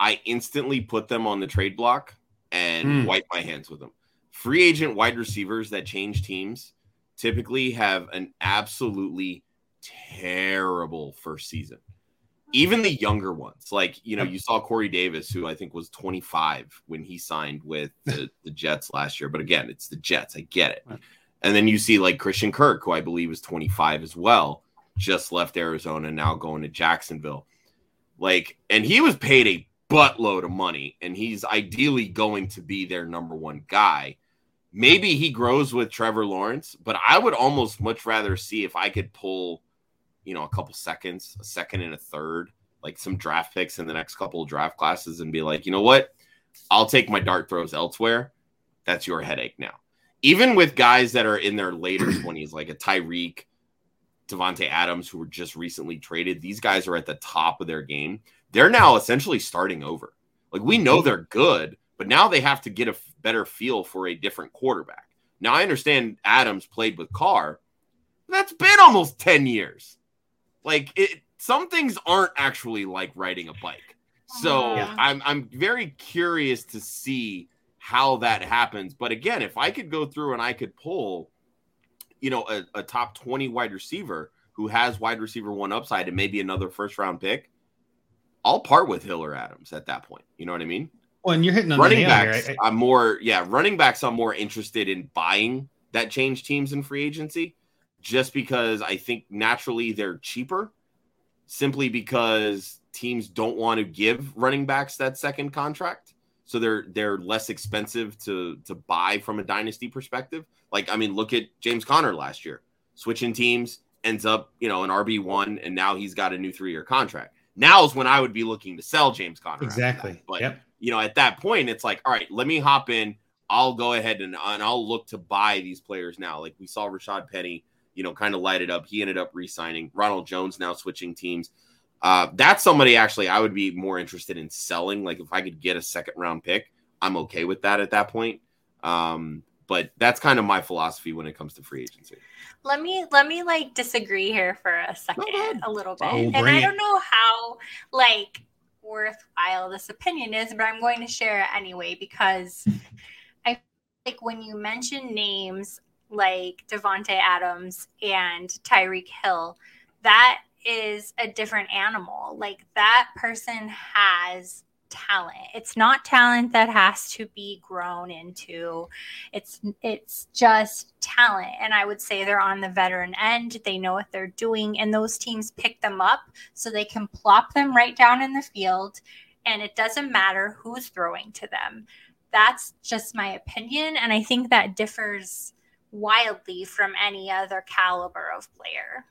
I instantly put them on the trade block and mm. wipe my hands with them. Free agent wide receivers that change teams typically have an absolutely terrible first season even the younger ones, like you know, you saw Corey Davis, who I think was 25 when he signed with the, the Jets last year. But again, it's the Jets. I get it. And then you see like Christian Kirk, who I believe is 25 as well, just left Arizona, now going to Jacksonville. Like, and he was paid a buttload of money, and he's ideally going to be their number one guy. Maybe he grows with Trevor Lawrence, but I would almost much rather see if I could pull you know, a couple seconds, a second and a third, like some draft picks in the next couple of draft classes and be like, you know what? I'll take my dart throws elsewhere. That's your headache now. Even with guys that are in their later 20s, like a Tyreek, Davante Adams, who were just recently traded, these guys are at the top of their game. They're now essentially starting over. Like we know mhm. they're good, but now they have to get a better feel for a different quarterback. Now I understand Adams played with Carr. That's been almost 10 years. Like it, some things aren't actually like riding a bike. So yeah. I'm I'm very curious to see how that happens. But again, if I could go through and I could pull, you know, a, a top 20 wide receiver who has wide receiver one upside and maybe another first round pick, I'll part with Hill or Adams at that point. You know what I mean? Well, and you're hitting on running the backs. here. I- I'm more, yeah, running backs. I'm more interested in buying that change teams in free agency, just because I think naturally they're cheaper, simply because teams don't want to give running backs that second contract, so they're they're less expensive to to buy from a dynasty perspective. Like, I mean, look at James Conner last year, switching teams, ends up you know an RB one, and now he's got a new three year contract. Now is when I would be looking to sell James Conner. exactly. But yep. you know, at that point, it's like, all right, let me hop in. I'll go ahead and, and I'll look to buy these players now. Like we saw Rashad Penny, you know, kind of light it up. He ended up re-signing. Ronald Jones now switching teams. Uh, that's somebody actually I would be more interested in selling. Like if I could get a second round pick, I'm okay with that at that point. Um, but that's kind of my philosophy when it comes to free agency. let me let me like disagree here for a second ahead. a little bit Oh, and i don't know how like worthwhile this opinion is but i'm going to share it anyway because i like when you mention names like davante adams and tyreek hill that is a different animal. Like that person has talent. It's not talent that has to be grown into. It's it's just talent. And i would say they're on the veteran end. They know what they're doing. And those teams pick them up so they can plop them right down in the field. And it doesn't matter who's throwing to them. That's just my opinion. And i think that differs wildly from any other caliber of player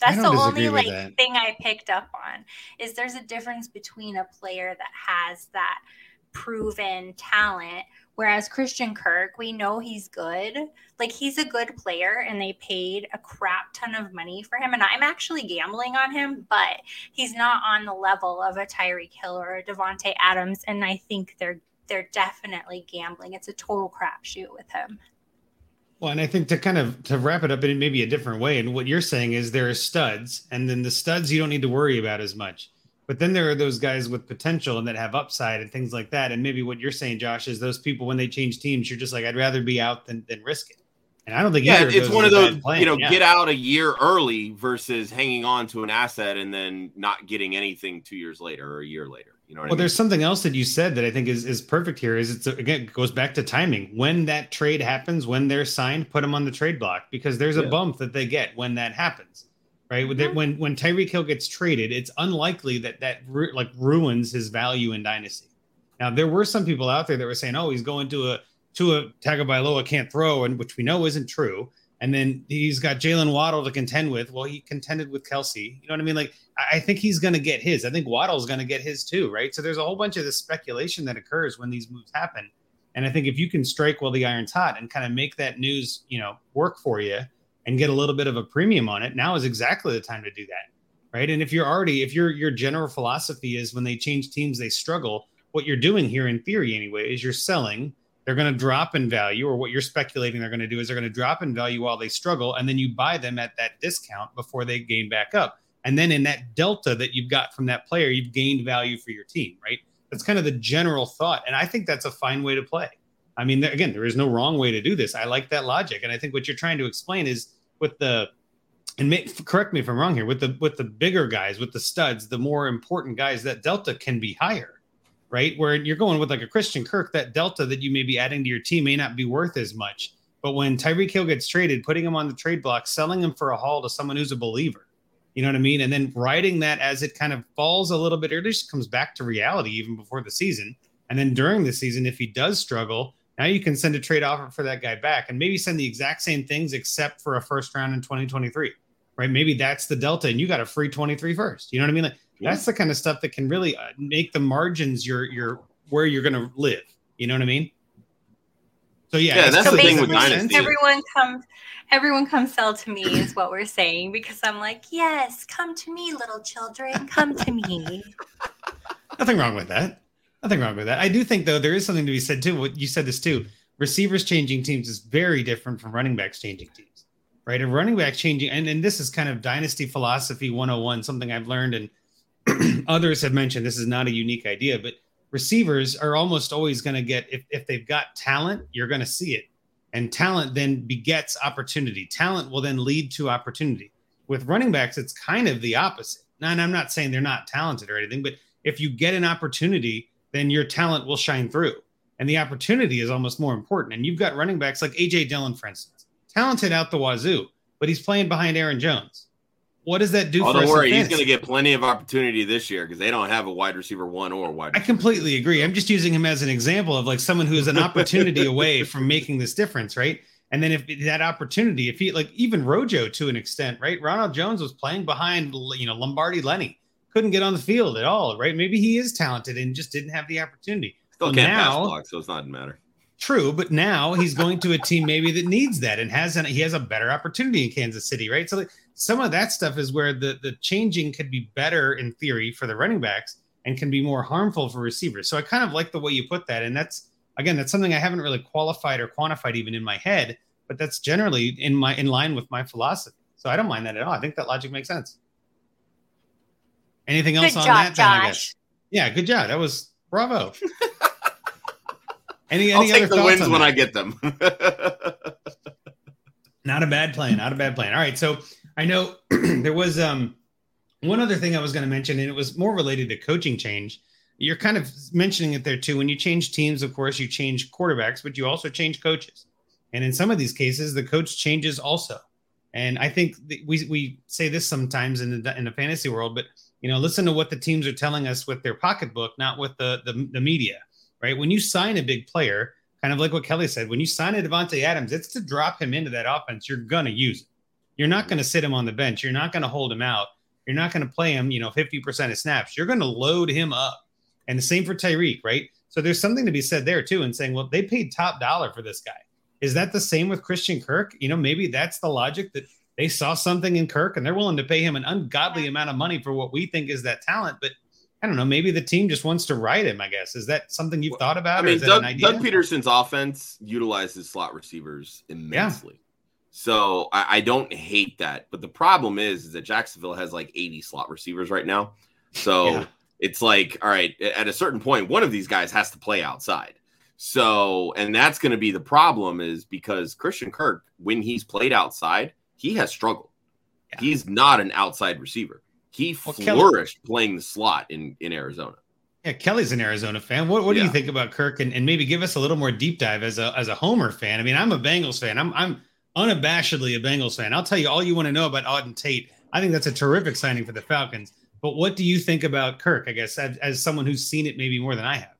that's the only like that. thing i picked up on is there's a difference between a player that has that proven talent whereas christian kirk we know he's good. Like he's a good player and they paid a crap ton of money for him and i'm actually gambling on him but he's not on the level of a tyreek hill or a davante adams and i think they're they're definitely gambling. It's a total crapshoot with him Well, and I think to kind of to wrap it up in maybe a different way, and what you're saying is there are studs, and then the studs you don't need to worry about as much. But then there are those guys with potential and that have upside and things like that. And maybe what you're saying, Josh, is those people when they change teams, you're just like, I'd rather be out than, than risk it. And I don't think Yeah, either of it's one of those, you know, Yeah. get out a year early versus hanging on to an asset and then not getting anything two years later or a year later. You know Well, I mean? there's something else that you said that I think is, is perfect here. Is it's again it goes back to timing. When that trade happens, when they're signed, put them on the trade block because there's a Yeah. bump that they get when that happens, right? When they- Mhm. When when Tyreek Hill gets traded, it's unlikely that that ru- like ruins his value in dynasty. Now there were some people out there that were saying, "Oh, he's going to a to a Tagovailoa can't throw," and which we know isn't true. And then he's got Jaylen Waddle to contend with. Well, he contended with Kelce. You know what I mean? Like I think he's going to get his. I think Waddle's going to get his too, right? So there's a whole bunch of this speculation that occurs when these moves happen. And I think if you can strike while the iron's hot and kind of make that news, you know, work for you and get a little bit of a premium on it, now is exactly the time to do that, right? And if you're already, if your your general philosophy is when they change teams they struggle, what you're doing here in theory anyway is you're selling. They're going to drop in value, or what you're speculating they're going to do is they're going to drop in value while they struggle, and then you buy them at that discount before they gain back up. And then in that delta that you've got from that player, you've gained value for your team, right? That's kind of the general thought. And I think that's a fine way to play. I mean, again, there is no wrong way to do this. I like that logic. And I think what you're trying to explain is with the, and make, correct me if I'm wrong here, with the with the bigger guys, with the studs, the more important guys, that delta can be higher, right? Where you're going with like a Christian Kirk, that delta that you may be adding to your team may not be worth as much. But when Tyreek Hill gets traded, putting him on the trade block, selling him for a haul to someone who's a believer, you know what I mean? And then riding that as it kind of falls a little bit, or at least comes back to reality even before the season. And then during the season, if he does struggle, now you can send a trade offer for that guy back and maybe send the exact same things except for a first round in 2023, right? Maybe that's the delta and you got a free 23 first. You know what I mean? Like Yeah. that's the kind of stuff that can really uh, make the margins your, your, where you're going to live. You know what I mean? So yeah, Yeah, that's kinda- the thing with Dynasty. everyone come everyone come sell to me is what we're saying because i'm like yes come to me little children come to me Nothing wrong with that. Nothing wrong with that. I do think though there is something to be said too. What you said this too. Receivers changing teams is very different from running backs changing teams, right? A running back changing, and, and this is kind of dynasty philosophy 101, something I've learned and others have mentioned. This is not a unique idea, but receivers are almost always going to get if, if they've got talent, you're going to see it. And talent then begets opportunity. Talent will then lead to opportunity. With running backs, it's kind of the opposite. Now, and I'm not saying they're not talented or anything, but if you get an opportunity, then your talent will shine through. And the opportunity is almost more important. And you've got running backs like AJ Dillon, for instance, talented out the wazoo, but he's playing behind Aaron Jones. What does that do? Oh, for don't worry, he's going to get plenty of opportunity this year because they don't have a wide receiver one or a wide. I completely agree. I'm just using him as an example of like someone who is an opportunity away from making this difference, right? And then if that opportunity, if he like even Rojo to an extent, right? Ronald Jones was playing behind, you know, Lombardi Lenny, couldn't get on the field at all, right? Maybe he is talented and just didn't have the opportunity. Still Well, can't now- pass block, so it's not matter. True, but now he's going to a team maybe that needs that and has an, he has a better opportunity in Kansas City, right? So like, some of that stuff is where the the changing could be better in theory for the running backs and can be more harmful for receivers. So I kind of like the way you put that, and that's again that's something I haven't really qualified or quantified even in my head, but that's generally in my in line with my philosophy. So I don't mind that at all. I think that logic makes sense. Anything else Good on job, that? then, I Josh. guess? Yeah, good job. That was bravo. any I'll any take other the wins when that? I get them. Not a bad plan. Not a bad plan. All right. So I know there was um one other thing I was going to mention, and it was more related to coaching change. You're kind of mentioning it there too. When you change teams, of course, you change quarterbacks, but you also change coaches. And in some of these cases, the coach changes also. And I think we we say this sometimes in the in the fantasy world, but you know, listen to what the teams are telling us with their pocketbook, not with the the, the media, right? When you sign a big player, kind of like what Kelly said, when you sign a Davante Adams, it's to drop him into that offense. You're gonna use it. You're not mm-hmm. gonna sit him on the bench. You're not gonna hold him out. You're not gonna play him, you know, 50% of snaps. You're gonna load him up. And the same for Tyreek, right? So there's something to be said there too, and saying, well, they paid top dollar for this guy. Is that the same with Christian Kirk? You know, maybe that's the logic that they saw something in Kirk and they're willing to pay him an ungodly amount of money for what we think is that talent. But I don't know, maybe the team just wants to ride him, I guess. Is that something you've thought about? I or mean, is that Doug, an idea? Doug Pederson's offense utilizes slot receivers immensely. So I, I don't hate that. But the problem is, is that Jacksonville has like 80 slot receivers right now. So Yeah. it's like, all right, at a certain point, one of these guys has to play outside. So, and that's going to be the problem is because Christian Kirk, when he's played outside, he has struggled. Yeah. He's not an outside receiver. He Well, Kelly- flourished playing the slot in, in Arizona. Yeah, Kelly's an Arizona fan. What, what do you think about Kirk? And, and maybe give us a little more deep dive as a as a Homer fan. I mean, I'm a Bengals fan. I'm I'm unabashedly a Bengals fan. I'll tell you all you want to know about Auden Tate. I think that's a terrific signing for the Falcons. But what do you think about Kirk? I guess as, as someone who's seen it maybe more than I have.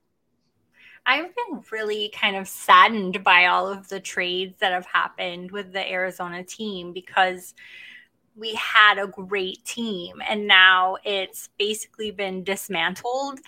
I've been really kind of saddened by all of the trades that have happened with the Arizona team because we had a great team and now it's basically been dismantled.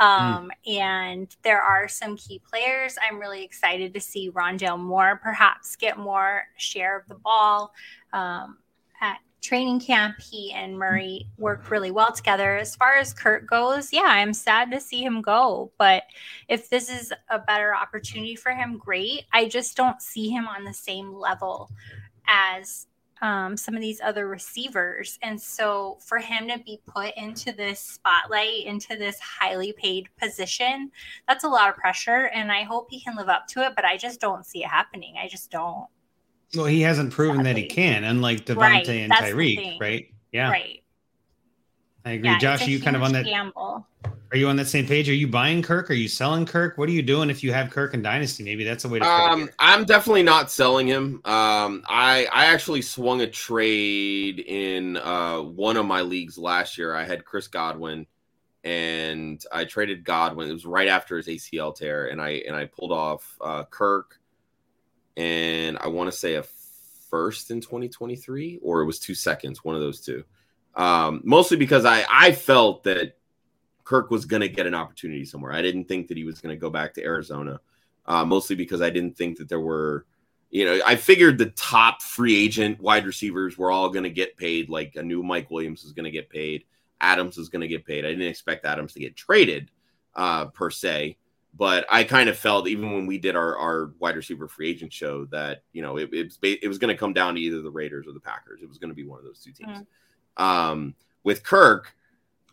Um, And there are some key players. I'm really excited to see Rondale Moore perhaps get more share of the ball. Um, at training camp, he and Murray work really well together. As far as Kirk goes, yeah, I'm sad to see him go. But if this is a better opportunity for him, great. I just don't see him on the same level as um, some of these other receivers. And so for him to be put into this spotlight, into this highly paid position, that's a lot of pressure. And I hope he can live up to it, but I just don't see it happening. I just don't. Well, he hasn't proven that he can, unlike Davante Right, and Tyreek, right? Yeah, Right. I agree. Yeah, Josh, you kind of on that? gamble. Are you on that same page? Are you buying Kirk? Are you selling Kirk? What are you doing if you have Kirk and Dynasty? Maybe that's a way to. Um. I'm definitely not selling him. Um, I I actually swung a trade in uh, one of my leagues last year. I had Chris Godwin, and I traded Godwin. It was right after his ACL tear, and I and I pulled off uh, Kirk, and I want to say a first in 2023, or it was two seconds, one of those two. Um, mostly because I I felt that Kirk was going to get an opportunity somewhere. I didn't think that he was going to go back to Arizona uh, mostly because I didn't think that there were, you know, I figured the top free agent wide receivers were all going to get paid. Like a new Mike Williams was going to get paid, Adams was going to get paid. I didn't expect Adams to get traded uh, per se, but I kind of felt even when we did our, our wide receiver free agent show that you know it, it was it was going to come down to either the Raiders or the Packers. It was going to be one of those two teams. Um, with Kirk,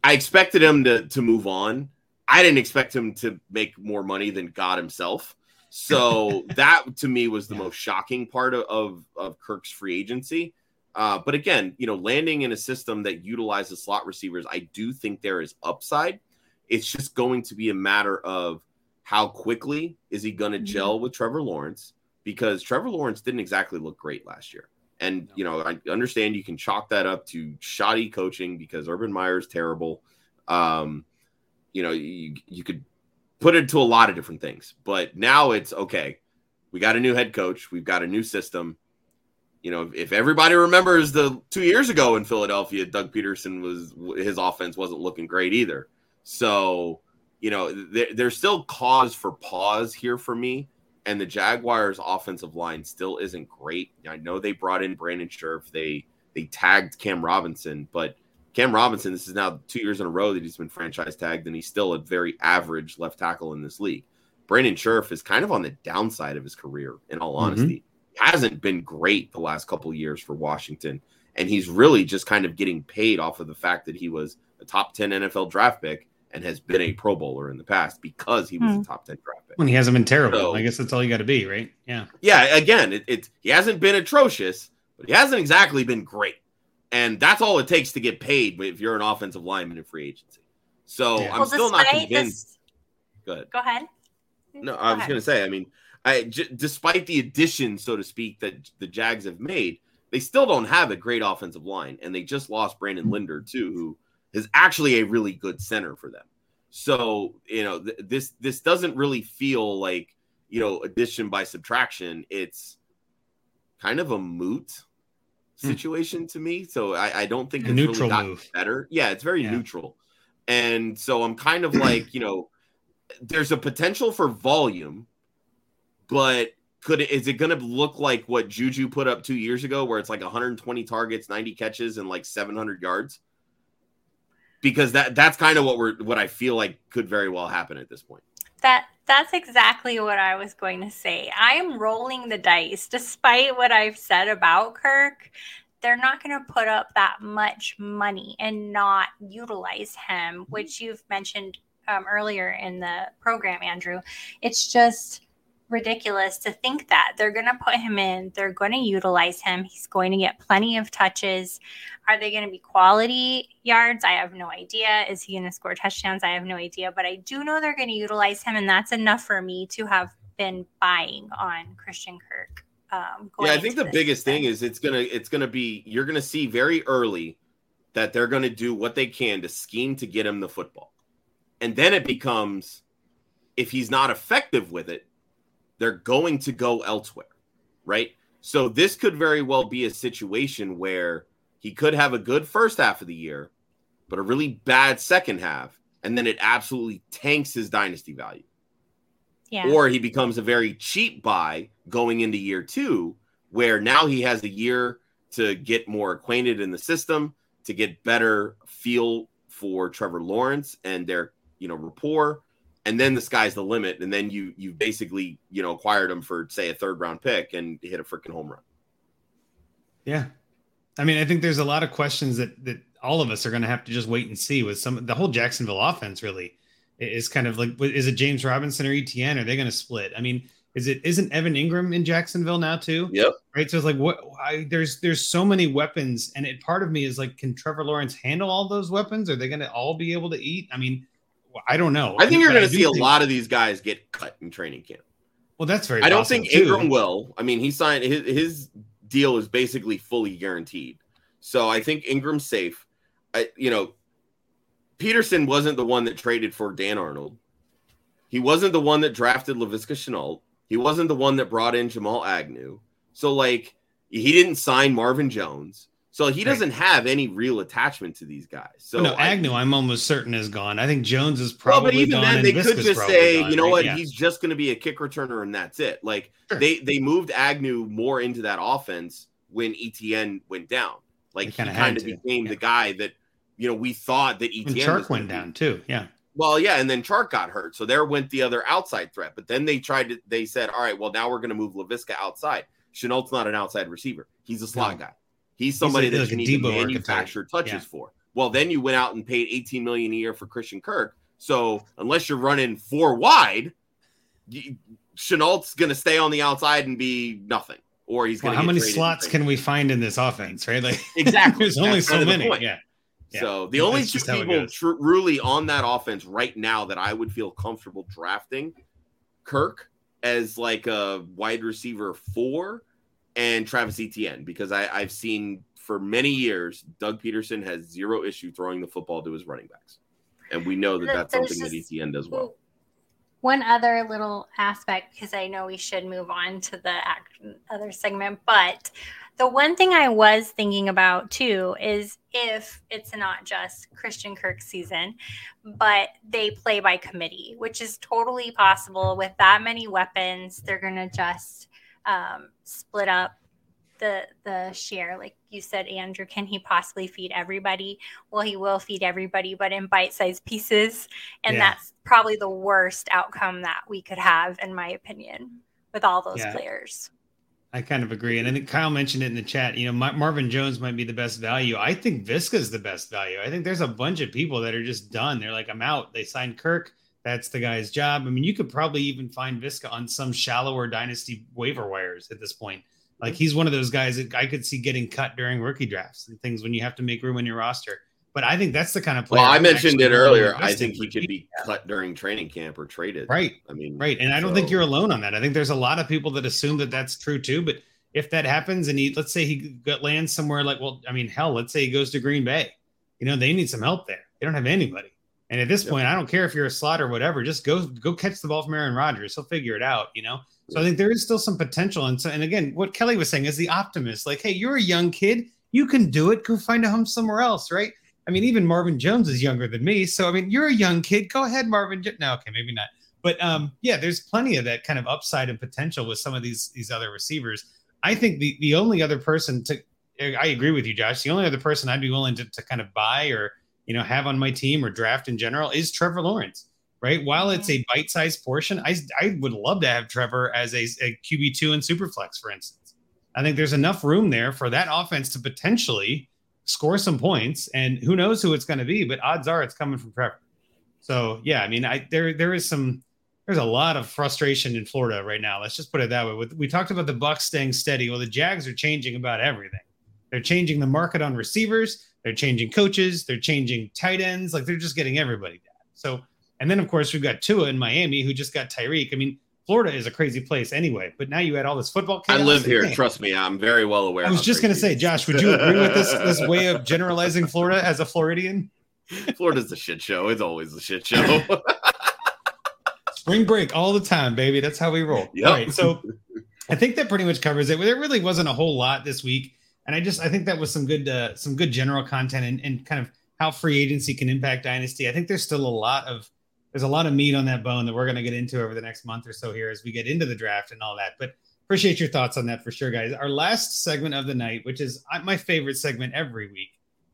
I expected him to to move on I didn't expect him to make more money than God himself. So that to me was the Yeah. most shocking part of, of, of Kirk's free agency. Uh, but again, you know, landing in a system that utilizes slot receivers, I do think there is upside. It's just going to be a matter of how quickly is he going to Mhm. gel with Trevor Lawrence because Trevor Lawrence didn't exactly look great last year. And you know, I understand you can chalk that up to shoddy coaching because Urban Meyer is terrible. Um, you know, you you could put it to a lot of different things, but now it's okay. We got a new head coach. We've got a new system. You know, if everybody remembers the two years ago in Philadelphia, Doug Pederson was his offense wasn't looking great either. So, you know, there, there's still cause for pause here for me. And the Jaguars' offensive line still isn't great. I know they brought in Brandon Scherff. They they tagged Cam Robinson, but Cam Robinson, this is now two years in a row that he's been franchise tagged, and he's still a very average left tackle in this league. Brandon Scherff is kind of on the downside of his career, in all Mhm. honesty. Hasn't been great the last couple of years for Washington, and he's really just kind of getting paid off of the fact that he was a top 10 NFL draft pick and has been a Pro Bowler in the past because he was Hmm. a top 10 draft pick. When he hasn't been terrible, So- I guess that's all you got to be, right? Yeah. Yeah, again, it, it he hasn't been atrocious, but he hasn't exactly been great. And that's all it takes to get paid if you're an offensive lineman in free agency. So Yeah. I'm well, still not convinced. this, Go ahead. go ahead. No, Go I was ahead. going to say, I mean, I j- despite the addition, so to speak, that the Jags have made, they still don't have a great offensive line, and they just lost Brandon Linder too, who is actually a really good center for them. So you know, th- this this doesn't really feel like you know addition by subtraction. It's kind of a moot Hmm. situation to me. So I, I don't think it's neutral really gotten move. better. Yeah, it's very Yeah. neutral. And so I'm kind of like, you know, there's a potential for volume, but could it, is it going to look like what Juju put up two years ago, where it's like 120 targets, 90 catches, and like 700 yards? Because that that's kind of what we're what I feel like could very well happen at this point. That that's exactly what I was going to say. I am rolling the dice, despite what I've said about Kirk. They're not going to put up that much money and not utilize him, which you've mentioned um, earlier in the program, Andrew. It's just ridiculous to think that they're going to put him in, they're going to utilize him. He's going to get plenty of touches. Are they going to be quality yards? I have no idea. Is he going to score touchdowns? I have no idea. But I do know they're going to utilize him, and that's enough for me to have been buying on Christian Kirk. Um, going yeah, I think the biggest thing is it's gonna it's gonna be you're gonna see very early that they're gonna do what they can to scheme to get him the football, and then it becomes if he's not effective with it, they're going to go elsewhere, right? So this could very well be a situation where he could have a good first half of the year, but a really bad second half, and then it absolutely tanks his dynasty value yeah. or he becomes a very cheap buy going into year two, where now he has a year to get more acquainted in the system, to get better feel for Trevor Lawrence and their you know rapport, and then the sky's the limit, and then you you basically you know acquired him for say a third round pick and hit a freaking home run. Yeah. I mean, I think there's a lot of questions that that all of us are going to have to just wait and see with some the whole Jacksonville offense really is kind of like is it James Robinson or ETN are they going to split? I mean, is it isn't Evan Engram in Jacksonville now too? Yep. Right? So it's like what I, there's there's so many weapons and it part of me is like can Trevor Lawrence handle all those weapons? Are they going to all be able to eat? I mean, I don't know. I think you're going to see a think- lot of these guys get cut in training camp. Well, that's very I don't think too. Ingram will. I mean, he signed his his deal is basically fully guaranteed. So I think Engram's safe. I, you know, Pederson wasn't the one that traded for Dan Arnold. He wasn't the one that drafted Laviska Shenault. He wasn't the one that brought in Jamal Agnew. So like he didn't sign Marvin Jones. So he doesn't have any real attachment to these guys. So no, I- Agnew, I'm almost certain is gone. I think Jones is well, probably but even gone. then, they could just say, gone, you know right? what, Yeah. he's just going to be a kick returner, and that's it. Like Sure. they they moved Agnew more into that offense when ETN went down. Like he kind of became yeah. the guy that you know we thought that ETN was Chark went be. down too. Yeah. Well, yeah, and then Chark got hurt, so there went the other outside threat. But then they tried to. They said, all right, well now we're going to move Laviska outside. Shenault's not an outside receiver; he's a slot No. guy. He's somebody like- that like you need to Deebo manufacture touches Yeah. for. Well, then you went out and paid 18 million a year for Christian Kirk. So unless you're running four wide, Shenault's going to stay on the outside and be nothing, or he's going. Well, how many slots can we find in this offense? Right, like exactly. there's only so many. Yeah. yeah. So the only two people truly on that offense right now that I would feel comfortable drafting, Kirk as like a wide receiver four, and Travis Etienne because I, I've seen for many years Doug Pederson has zero issue throwing the football to his running backs, and we know that that's something that Etienne does well one other little aspect because I know we should move on to the other segment, but the one thing I was thinking about too is if it's not just Christian Kirk season, but they play by committee, which is totally possible with that many weapons. They're going to just um, split up the the share like you said andrew can he possibly feed everybody well he will feed everybody but in bite-sized pieces and yeah. that's probably the worst outcome that we could have in my opinion with all those yeah. players I kind of agree. And I think Kyle mentioned it in the chat. You know, Marvin Jones might be the best value. I think Viska's the best value. I think there's a bunch of people that are just done. They're like, I'm out. They signed Kirk. That's the guy's job. I mean, you could probably even find Viska on some shallower dynasty waiver wires at this point. Like he's one of those guys that I could see getting cut during rookie drafts and things when you have to make room in your roster. But I think that's the kind of player. Well, I mentioned it earlier. I think he could be cut during training camp or traded. Right. I mean, right. And I don't so. think you're alone on that. I think there's a lot of people that assume that that's true too. But if that happens and he, let's say he lands somewhere like, well, I mean, hell, let's say he goes to Green Bay. You know, they need some help there. They don't have anybody. And at this yep. point, I don't care if you're a slot or whatever. Just go go catch the ball from Aaron Rodgers. He'll figure it out. You know. So I think there is still some potential. And so, and again, what Kelly was saying is the optimist. Like, hey, you're a young kid. You can do it. Go find a home somewhere else, right? I mean, even Marvin Jones is younger than me. So I mean, you're a young kid. Go ahead, Marvin. No, okay, maybe not. But um, yeah, there's plenty of that kind of upside and potential with some of these these other receivers. I think the the only other person to I agree with you, Josh. The only other person I'd be willing to, to kind of buy or you know have on my team or draft in general is Trevor Lawrence. Right. While it's a bite-sized portion, I I would love to have Trevor as a, a QB two and Superflex, for instance. I think there's enough room there for that offense to potentially score some points, and who knows who it's going to be, but odds are it's coming from Trevor. So yeah, I mean, I there there is some there's a lot of frustration in Florida right now. Let's just put it that way. We talked about the Bucs staying steady. Well, the Jags are changing about everything. They're changing the market on receivers. They're changing coaches. They're changing tight ends. Like they're just getting everybody down. So, and then of course we've got Tua in Miami who just got Tyreek. I mean, Florida is a crazy place anyway. But now you had all this football. Chaos. I live here. Trust me, I'm very well aware. I was just going to say, Josh, would you agree with this this way of generalizing Florida as a Floridian? Florida's a shit show. It's always a shit show. Spring break all the time, baby. That's how we roll. Yep. All right. So I think that pretty much covers it. There really wasn't a whole lot this week and I just I think that was some good uh, some good general content and, and kind of how free agency can impact dynasty. I think there's still a lot of there's a lot of meat on that bone that we're going to get into over the next month or so here as we get into the draft and all that. But appreciate your thoughts on that for sure, guys. Our last segment of the night, which is my favorite segment every week,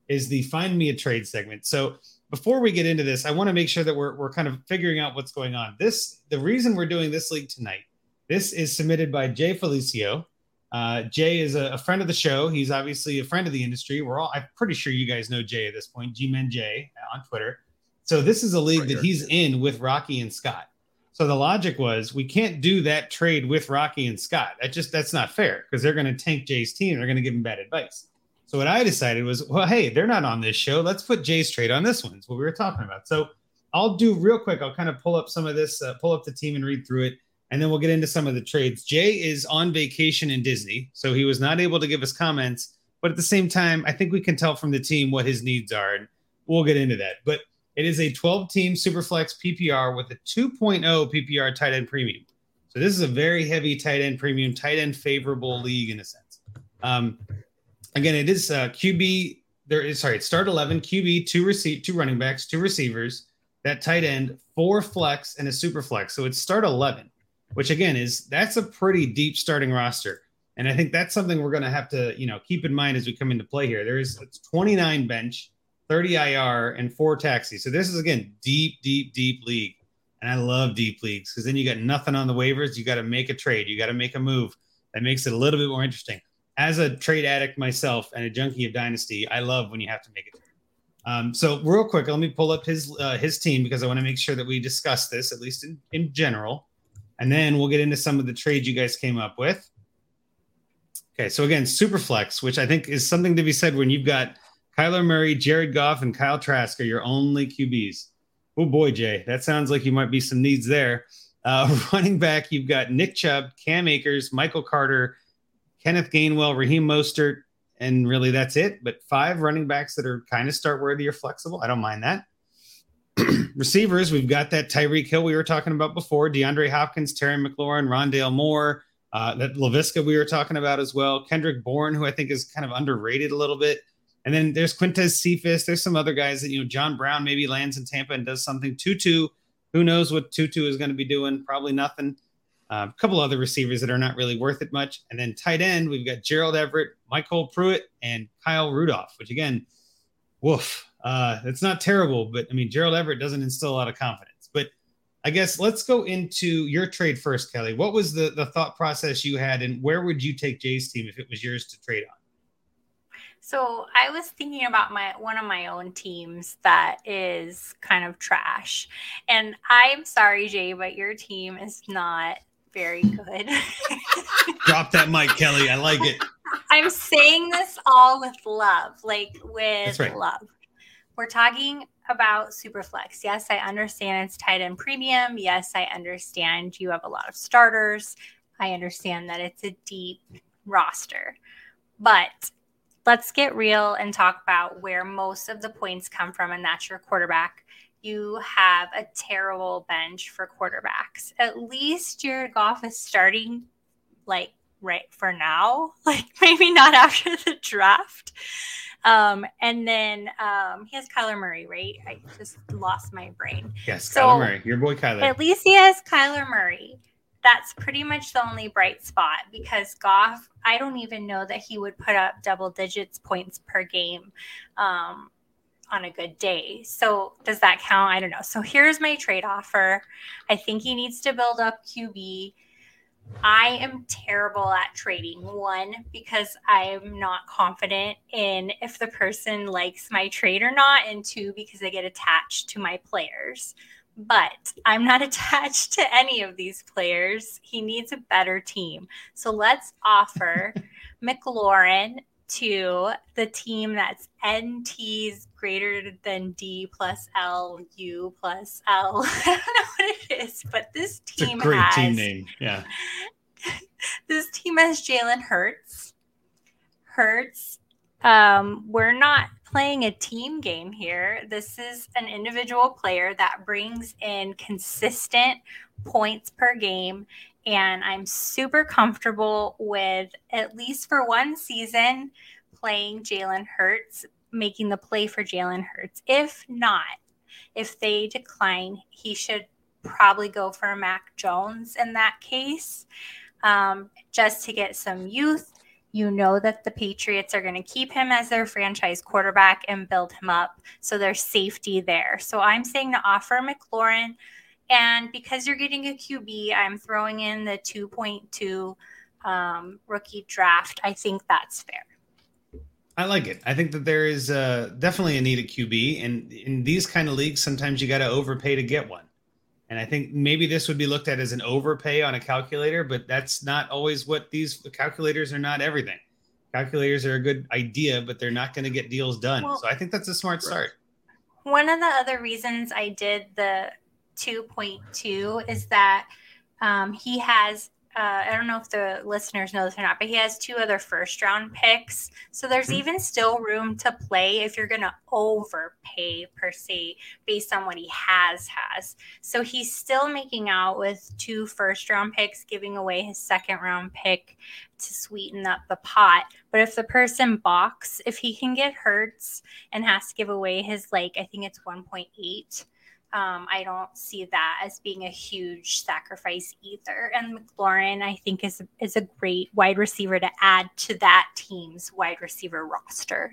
is the find me a trade segment. So before we get into this, I want to make sure that we're we're kind of figuring out what's going on. This the reason we're doing this league tonight. This is submitted by Jay Felicio. Uh, Jay is a, a, friend of the show. He's obviously a friend of the industry. We're all, I'm pretty sure you guys know Jay at this point, G Men Jay on Twitter. So this is a league right that he's in with Rocky and Scott. So the logic was we can't do that trade with Rocky and Scott. That just that's not fair because they're going to tank Jay's team. They're going to give him bad advice. So what I decided was, well, hey, they're not on this show. Let's put Jay's trade on this one. It's what we were talking about. So I'll do real quick. I'll kind of pull up some of this, uh, pull up the team and read through it and then we'll get into some of the trades. Jay is on vacation in Disney, so he was not able to give us comments. But at the same time, I think we can tell from the team what his needs are, and we'll get into that. But it is a 12 team Superflex PPR with a 2.0 PPR tight end premium. So this is a very heavy tight end premium, tight end favorable league in a sense. Um, again, it is uh, QB. There is sorry, start 11 QB, two receive, two running backs, two receivers, that tight end, four flex, and a super flex. So it's start 11 which again is that's a pretty deep starting roster. And I think that's something we're going to have to, you know, keep in mind as we come into play here. There is 29 bench, 30 IR, and four taxi. So this is again deep, deep, deep league. And I love deep leagues because then you got nothing on the waivers. You got to make a trade. You got to make a move. That makes it a little bit more interesting. As a trade addict myself and a junkie of Dynasty, I love when you have to make a trade. Um, so real quick, let me pull up his uh, his team because I want to make sure that we discuss this at least in, in general, and then we'll get into some of the trades you guys came up with. Okay, so again, Superflex, which I think is something to be said when you've got Kyler Murray, Jared Goff, and Kyle Trask are your only QBs. Oh boy, Jay, that sounds like you might be some needs there. Uh, running back, you've got Nick Chubb, Cam Akers, Michael Carter, Kenneth Gainwell, Raheem Mostert, and really that's it. But five running backs that are kind of start worthy or flexible. I don't mind that. Receivers, we've got that Tyreek Hill we were talking about before, DeAndre Hopkins, Terry McLaurin, Rondale Moore, uh, that Laviska we were talking about as well. Kendrick Bourne, who I think is kind of underrated a little bit. And then there's Quintez Cephus. There's some other guys that, you know, John Brown maybe lands in Tampa and does something. Tutu, who knows what Tutu is going to be doing? Probably nothing. Uh, a couple other receivers that are not really worth it much. And then tight end, we've got Gerald Everett, MyCole Pruitt, and Kyle Rudolph, which again, woof. Uh, it's not terrible, but I mean, Gerald Everett doesn't instill a lot of confidence. But I guess let's go into your trade first, Kelly. What was the, the thought process you had, and where would you take Jay's team if it was yours to trade on? So I was thinking about my one of my own teams that is kind of trash. And I'm sorry, Jay, but your team is not very good. Drop that mic, Kelly. I like it. I'm saying this all with love, like with right. love. We're talking about Superflex. Yes, I understand it's tight end premium. Yes, I understand you have a lot of starters. I understand that it's a deep roster. But let's get real and talk about where most of the points come from, and that's your quarterback. You have a terrible bench for quarterbacks. At least your Goff is starting like right for now, like maybe not after the draft. Um, and then um, he has Kyler Murray, right? I just lost my brain. Yes, So- Kyler Murray, your boy Kyler. At least he has Kyler Murray. That's pretty much the only bright spot because Goff, I don't even know that he would put up double digits points per game um, on a good day. So does that count? I don't know. So here's my trade offer. I think he needs to build up QB. I am terrible at trading. One, because I am not confident in if the person likes my trade or not. And two, because I get attached to my players. But I'm not attached to any of these players. He needs a better team. So let's offer McLaurin to the team that's NT's greater than D plus L, U plus L. I don't know what it is, but this team great has team name. Yeah. this team has Jalen Hurts. Hurts. Um, we're not playing a team game here. This is an individual player that brings in consistent points per game. And I'm super comfortable with, at least for one season, playing Jalen Hurts, making the play for Jalen Hurts. If not, if they decline, he should probably go for Mac Jones in that case um, just to get some youth. You know that the Patriots are going to keep him as their franchise quarterback and build him up. So there's safety there. So I'm saying to offer McLaurin. And because you're getting a QB, I'm throwing in the 2.2 um, rookie draft. I think that's fair. I like it. I think that there is uh, definitely a need at QB, and in these kind of leagues, sometimes you got to overpay to get one. And I think maybe this would be looked at as an overpay on a calculator, but that's not always what these calculators are. Not everything. Calculators are a good idea, but they're not going to get deals done. Well- so I think that's a smart start. One of the other reasons I did the 2.2 is that um, he has, uh, I don't know if the listeners know this or not, but he has two other first round picks. So there's Mhm. even still room to play if you're going to overpay per se based on what he has has. So he's still making out with two first round picks, giving away his second round pick to sweeten up the pot. But if the person balks, if he can get hurts and has to give away his like I think it's 1.8 um, I don't see that as being a huge sacrifice either. And McLaurin, I think, is is a great wide receiver to add to that team's wide receiver roster.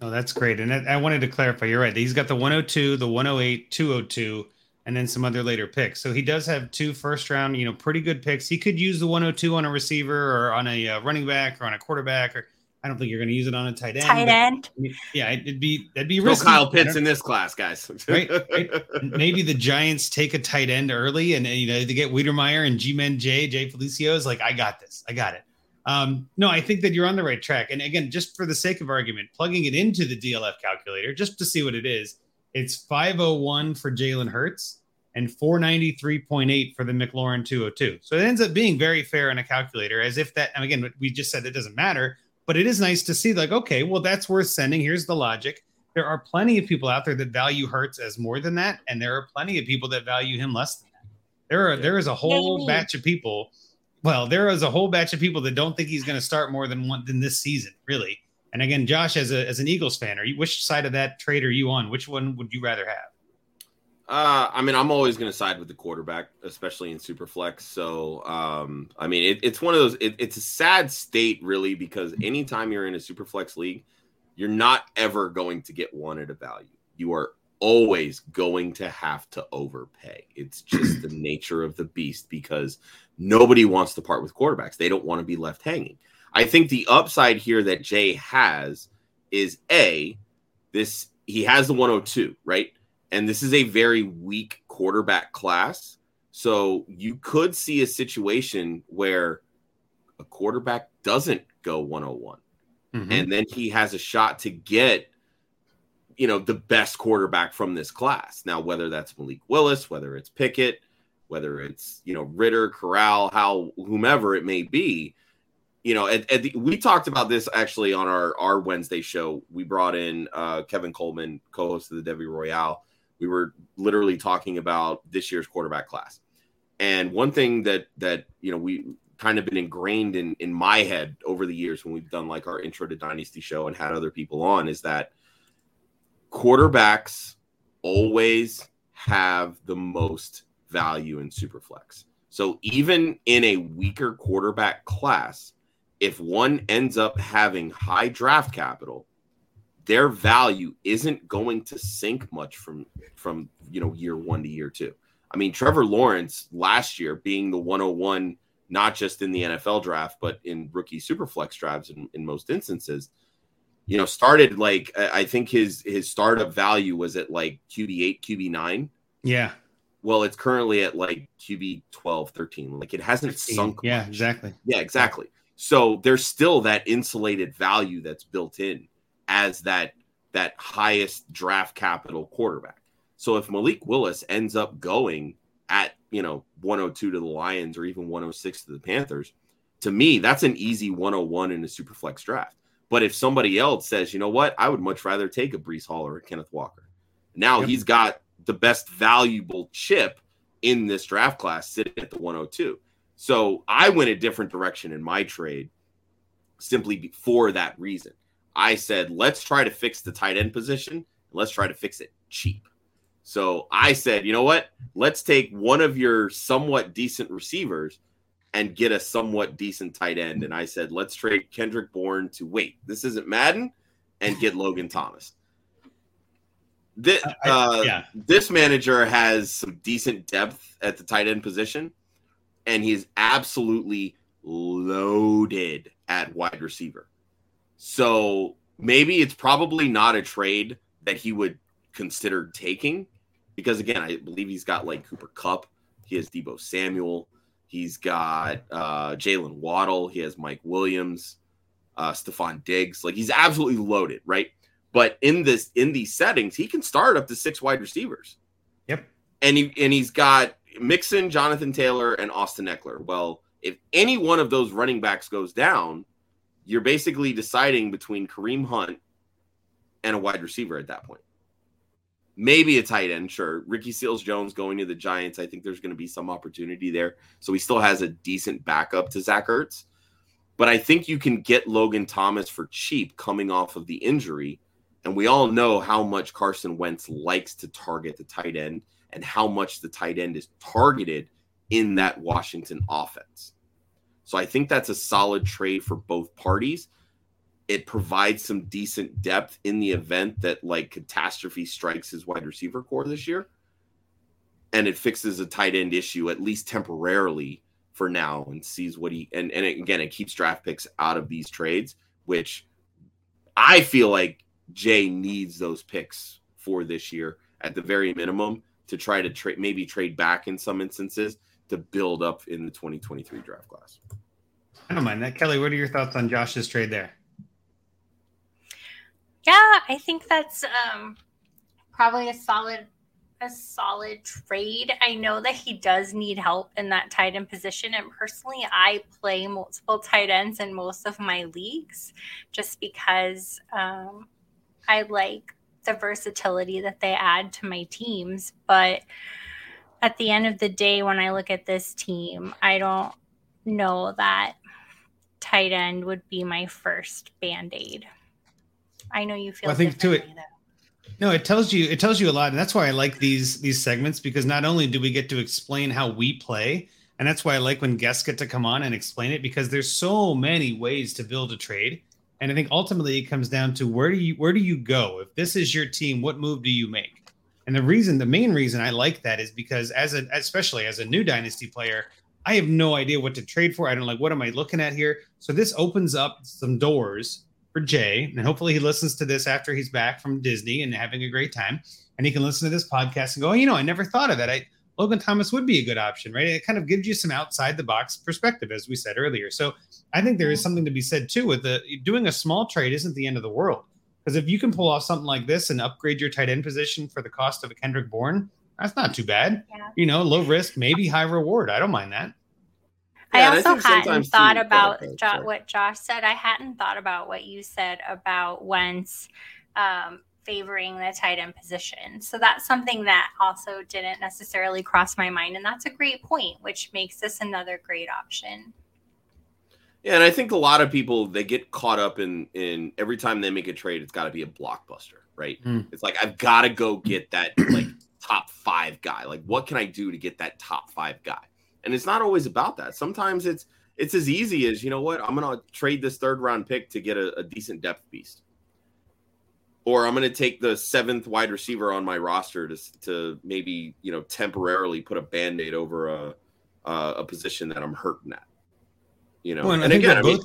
Oh, that's great. And I, I wanted to clarify. You're right. He's got the 102, the 108, 202, and then some other later picks. So he does have two first round, you know, pretty good picks. He could use the 102 on a receiver or on a uh, running back or on a quarterback or I don't think you're going to use it on a tight end. Tight but- end. Yeah, it'd be that'd be No risky. Kyle I Pitts in this class, guys. Right, right. Maybe the Giants take a tight end early, and, and, you know they get Wydermyer and G-Men J Jay Felicio is like, I got this, I got it. Um, no, I think that you're on the right track. And again, just for the sake of argument, plugging it into the DLF calculator just to see what it is, it's 501 for Jalen Hurts and 493.8 for the McLaurin 202. So it ends up being very fair in a calculator, as if that. And again, we just said it doesn't matter, but it is nice to see like, okay, well that's worth sending. Here's the logic there are plenty of people out there that value Hurts as more than that, and there are plenty of people that value him less than that. There are Yeah. there is a whole Maybe. batch of people. Well, there is a whole batch of people that don't think he's going to start more than one than this season, really. And again, Josh, as a as an Eagles fan, are you which side of that trade are you on? Which one would you rather have? Uh, I mean, I'm always going to side with the quarterback, especially in Superflex. So, um, I mean, it, it's one of those. It, it's a sad state, really, because anytime you're in a Superflex league, you're not ever going to get one at a value. You are always going to have to overpay. It's just the nature of the beast because nobody wants to part with quarterbacks. They don't want to be left hanging. I think the upside here that Jay has is a this he has the 102, right? And this is a very weak quarterback class. So you could see a situation where a quarterback doesn't go 101 Mm-hmm. and then he has a shot to get you know the best quarterback from this class now whether that's malik willis whether it's pickett whether it's you know ridder corral how whomever it may be you know at, at the, we talked about this actually on our our wednesday show we brought in uh, kevin coleman co-host of the debbie royale we were literally talking about this year's quarterback class. And one thing that that you know we kind of been ingrained in in my head over the years when we've done like our intro to dynasty show and had other people on is that quarterbacks always have the most value in superflex. So even in a weaker quarterback class if one ends up having high draft capital their value isn't going to sink much from from you know year 1 to year 2 i mean trevor lawrence last year being the 101 not just in the NFL draft, but in rookie superflex drafts in, in most instances, you know, started like I I think his his startup value was at like QB eight, QB nine. Yeah, Well, it's currently at like QB 12, 13. Like it hasn't sunk. yeah, much. exactly. Yeah, exactly. So there's still that insulated value that's built in as that that highest draft capital quarterback. So if Malik Willis ends up going at you know 102 to the Lions or even 106 to the Panthers, to me that's an easy 101 in a super flex draft. But if somebody else says, you know what, I would much rather take a Breece Hall or a Kenneth Walker. Now Yep. he's got the best valuable chip in this draft class sitting at the 102. So I went a different direction in my trade simply for that reason. I said, let's try to fix the tight end position. Let's try to fix it cheap. So I said, you know what? Let's take one of your somewhat decent receivers and get a somewhat decent tight end. And I said, let's trade Kendrick Bourne to wait. This isn't Madden and get Logan Thomas. This, I- I- uh, yeah, this manager has some decent depth at the tight end position, and he's absolutely loaded at wide receiver. So maybe it's probably not a trade that he would consider taking because, again, I believe he's got like Cooper Kupp, he has Deebo Samuel, he's got uh, Jaylen Waddle, he has Mike Williams, uh, Stefon Diggs. Like he's absolutely loaded, right? But in this in these settings, he can start up to six wide receivers. Yep. And he and he's got Mixon, Jonathan Taylor, and Austin Ekeler. Well, if any one of those running backs goes down, you're basically deciding between Kareem Hunt and a wide receiver at that point. Maybe a tight end, sure. Ricky Seals Jones going to the Giants. I think there's going to be some opportunity there. So he still has a decent backup to Zach Ertz. But I think you can get Logan Thomas for cheap coming off of the injury. And we all know how much Carson Wentz likes to target the tight end and how much the tight end is targeted in that Washington offense. So I think that's a solid trade for both parties. It provides some decent depth in the event that like catastrophe strikes his wide receiver core this year. And it fixes a tight end issue at least temporarily for now and sees what he and, and again it keeps draft picks out of these trades which I feel like Jay needs those picks for this year at the very minimum to try to trade, maybe trade back in some instances to build up in the 2023 draft class. I don't mind that. Kelly, what are your thoughts on Josh's trade there? Yeah, I think that's um, probably a solid a solid trade. I know that he does need help in that tight end position. And personally, I play multiple tight ends in most of my leagues just because um, I like the versatility that they add to my teams. But at the end of the day, when I look at this team, I don't know that tight end would be my first band aid. I know you feel. Well, I think to it. Though. No, it tells you it tells you a lot, and that's why I like these these segments because not only do we get to explain how we play, and that's why I like when guests get to come on and explain it because there's so many ways to build a trade, and I think ultimately it comes down to where do you where do you go if this is your team, what move do you make? And the reason, the main reason I like that is because as a especially as a new dynasty player, I have no idea what to trade for. I don't like what am I looking at here. So this opens up some doors for Jay, and hopefully he listens to this after he's back from Disney and having a great time, and he can listen to this podcast and go, oh, you know, I never thought of that. I Logan Thomas would be a good option, right? It kind of gives you some outside the box perspective, as we said earlier. So I think there is mm-hmm. something to be said too with the doing a small trade isn't the end of the world because if you can pull off something like this and upgrade your tight end position for the cost of a Kendrick Bourne, that's not too bad. Yeah. You know, low risk, maybe high reward. I don't mind that. Yeah, I also I hadn't thought about jo- what Josh said. I hadn't thought about what you said about Wentz um, favoring the tight end position. So that's something that also didn't necessarily cross my mind. And that's a great point, which makes this another great option. Yeah, and I think a lot of people they get caught up in in every time they make a trade, it's got to be a blockbuster, right? Mm. It's like I've got to go get that like top five guy. Like, what can I do to get that top five guy? And it's not always about that. Sometimes it's it's as easy as you know what I'm going to trade this third round pick to get a, a decent depth beast, or I'm going to take the seventh wide receiver on my roster to to maybe you know temporarily put a band aid over a a position that I'm hurting at. You know, well, and, and again, I mean,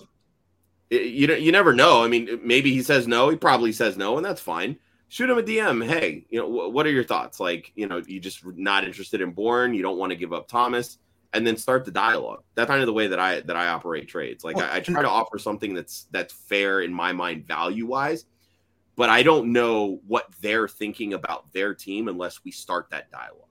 you you never know. I mean, maybe he says no. He probably says no, and that's fine. Shoot him a DM. Hey, you know, what are your thoughts? Like, you know, you just not interested in Bourne. You don't want to give up Thomas and then start the dialogue. That's kind of the way that I that I operate trades. Like well, I, I, try to offer something that's that's fair in my mind value wise, but I don't know what they're thinking about their team unless we start that dialogue.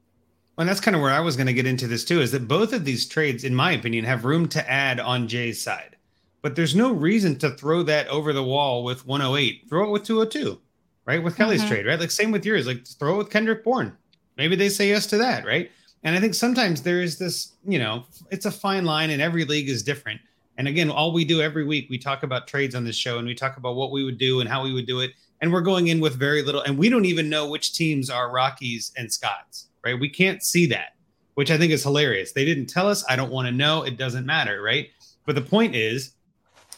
And that's kind of where I was going to get into this too. Is that both of these trades, in my opinion, have room to add on Jay's side, but there's no reason to throw that over the wall with 108. Throw it with 202, right? With Kelly's mm-hmm. trade, right? Like same with yours. Like throw it with Kendrick Bourne. Maybe they say yes to that, right? And I think sometimes there is this, you know, it's a fine line and every league is different. And again, all we do every week, we talk about trades on this show and we talk about what we would do and how we would do it. And we're going in with very little, and we don't even know which teams are Rockies and Scots, right? We can't see that, which I think is hilarious. They didn't tell us. I don't want to know. It doesn't matter, right? But the point is,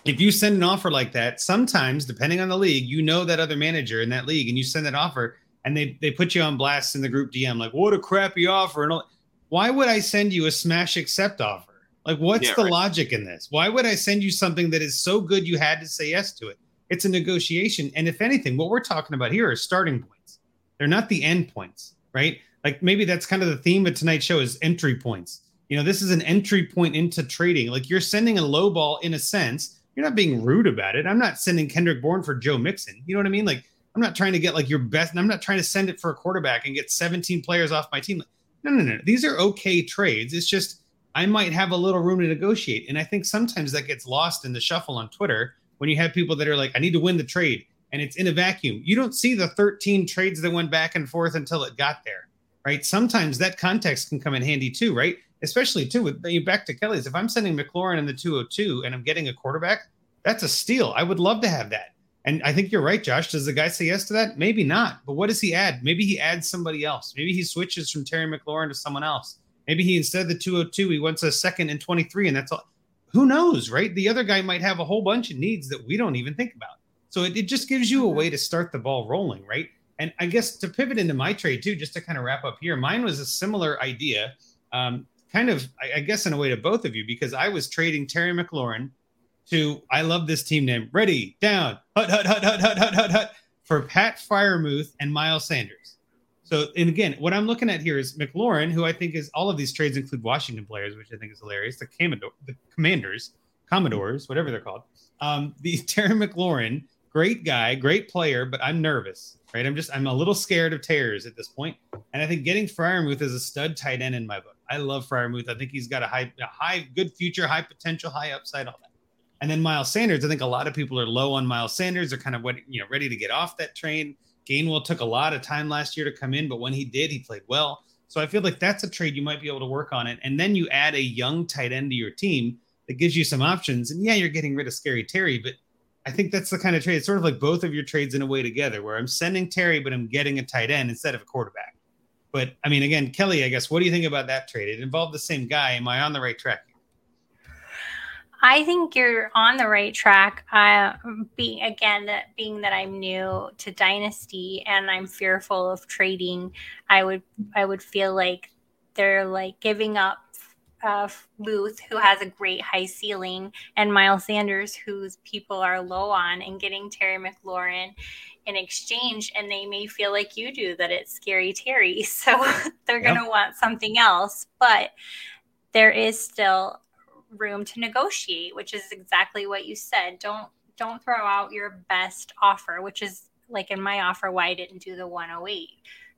if you send an offer like that, sometimes, depending on the league, you know that other manager in that league and you send that offer and they, they put you on blast in the group DM, like, what a crappy offer. And all why would I send you a smash accept offer? Like, what's yeah, the right. logic in this? Why would I send you something that is so good you had to say yes to it? It's a negotiation. And if anything, what we're talking about here are starting points. They're not the end points, right? Like maybe that's kind of the theme of tonight's show is entry points. You know, this is an entry point into trading. Like you're sending a low ball in a sense. You're not being rude about it. I'm not sending Kendrick Bourne for Joe Mixon. You know what I mean? Like I'm not trying to get like your best. I'm not trying to send it for a quarterback and get 17 players off my team. No, no, no. These are okay trades. It's just I might have a little room to negotiate. And I think sometimes that gets lost in the shuffle on Twitter when you have people that are like, I need to win the trade and it's in a vacuum. You don't see the 13 trades that went back and forth until it got there, right? Sometimes that context can come in handy too, right? Especially too with you back to Kelly's. If I'm sending McLaurin in the 202 and I'm getting a quarterback, that's a steal. I would love to have that. And I think you're right, Josh. Does the guy say yes to that? Maybe not. But what does he add? Maybe he adds somebody else. Maybe he switches from Terry McLaurin to someone else. Maybe he instead of the 202, he wants a second and 23, and that's all. Who knows, right? The other guy might have a whole bunch of needs that we don't even think about. So it, it just gives you a mm-hmm. way to start the ball rolling, right? And I guess to pivot into my trade too, just to kind of wrap up here, mine was a similar idea, um, kind of, I, I guess, in a way to both of you, because I was trading Terry McLaurin to I love this team name. Ready, down, hut, hut, hut, hut, hut, hut, hut, hut for Pat Freiermuth and Miles Sanders. So, and again, what I'm looking at here is McLaurin, who I think is all of these trades include Washington players, which I think is hilarious. The Commodore, the Commanders, Commodores, whatever they're called. Um, the Terry McLaurin, great guy, great player, but I'm nervous, right? I'm just I'm a little scared of tears at this point. and I think getting Freiermuth is a stud tight end in my book. I love Freiermuth. I think he's got a high, a high, good future, high potential, high upside, all that. And then Miles Sanders, I think a lot of people are low on Miles Sanders. They're kind of what you know, ready to get off that train. Gainwell took a lot of time last year to come in, but when he did, he played well. So I feel like that's a trade you might be able to work on it. And then you add a young tight end to your team that gives you some options. And yeah, you're getting rid of Scary Terry, but I think that's the kind of trade. It's sort of like both of your trades in a way together, where I'm sending Terry, but I'm getting a tight end instead of a quarterback. But I mean, again, Kelly, I guess, what do you think about that trade? It involved the same guy. Am I on the right track? I think you're on the right track. Uh, being again, that being that I'm new to Dynasty and I'm fearful of trading, I would I would feel like they're like giving up uh, Muth, who has a great high ceiling, and Miles Sanders, whose people are low on, and getting Terry McLaurin in exchange, and they may feel like you do that it's scary Terry, so they're yep. going to want something else. But there is still room to negotiate, which is exactly what you said. Don't don't throw out your best offer, which is like in my offer why I didn't do the 108.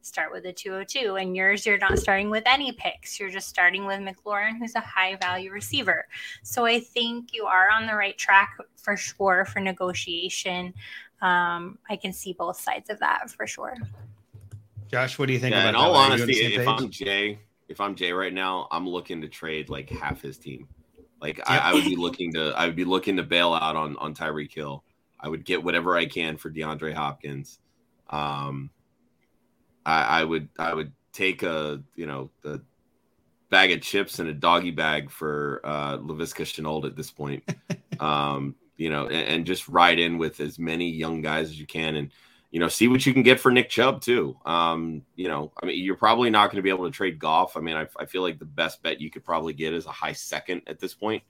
Start with a 202. And yours, you're not starting with any picks. You're just starting with McLaurin, who's a high value receiver. So I think you are on the right track for sure for negotiation. Um, I can see both sides of that for sure. Josh, what do you think yeah, about in all honesty, if I'm Jay, if I'm Jay right now, I'm looking to trade like half his team. Like yep. I, I, would be looking to I would be looking to bail out on on Tyreek Hill. I would get whatever I can for DeAndre Hopkins. Um, I, I would I would take a you know the bag of chips and a doggy bag for uh, Laviska Shenault at this point. um, you know, and, and, just ride in with as many young guys as you can, and you know, see what you can get for Nick Chubb too. Um, you know, I mean, you're probably not going to be able to trade Goff. I mean, I, I, feel like the best bet you could probably get is a high second at this point.